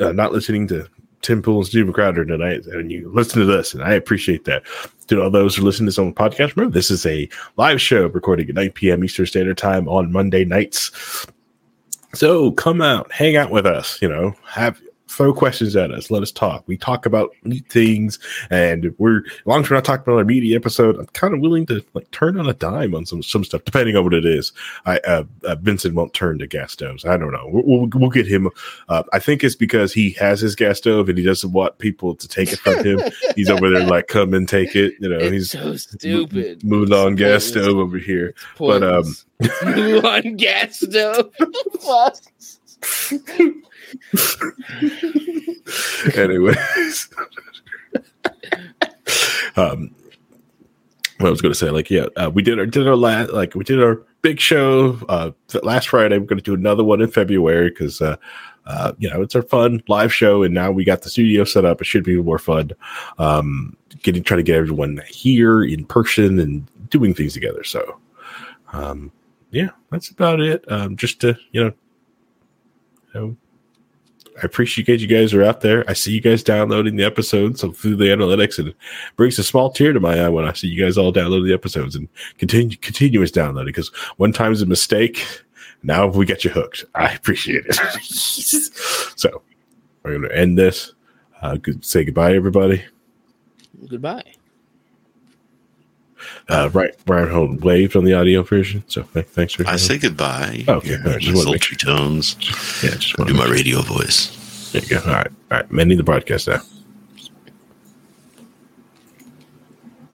uh, not listening to Tim Pool and Steve Crowder tonight, and you listen to this, and I appreciate that. To all those who listen to this on the podcast, remember this is a live show recording at 9 p.m. Eastern Standard Time on Monday nights. So come out, hang out with us. You know, have throw questions at us. Let us talk. We talk about neat things, and we're as long as we're not talking about our media episode, I'm kind of willing to like turn on a dime on some some stuff, depending on what it is. I uh, uh, Vincent won't turn to gas stoves. I don't know. We'll, we'll, we'll get him. Uh, I think it's because he has his gas stove and he doesn't want people to take it from him. he's over there like, come and take it. You know, It's he's so stupid. moving <laughs> on gas stove over here. But um, on gas stove. <laughs> Anyways. um, what I was going to say, like, yeah, uh, we did our did our last like we did our big show uh, last Friday. We're going to do another one in February because uh, uh, you know it's our fun live show, and now we got the studio set up. It should be more fun. Um, getting trying to get everyone here in person and doing things together. So, um, yeah, that's about it. Um, just to you know, you know I appreciate you guys are out there. I see you guys downloading the episodes through the analytics, and it brings a small tear to my eye when I see you guys all download the episodes and continue continuous downloading. Because one time's a mistake, now we get you hooked. I appreciate it. <laughs> so we're going to end this. Uh, good, say goodbye, everybody. Goodbye. Uh, right, Reinhold waved on the audio version. So th- thanks for. I say goodbye. Okay, all right, just my wanna make sultry tones. Yeah, just do my radio voice. There you go. All right, all right. Mending the broadcast now.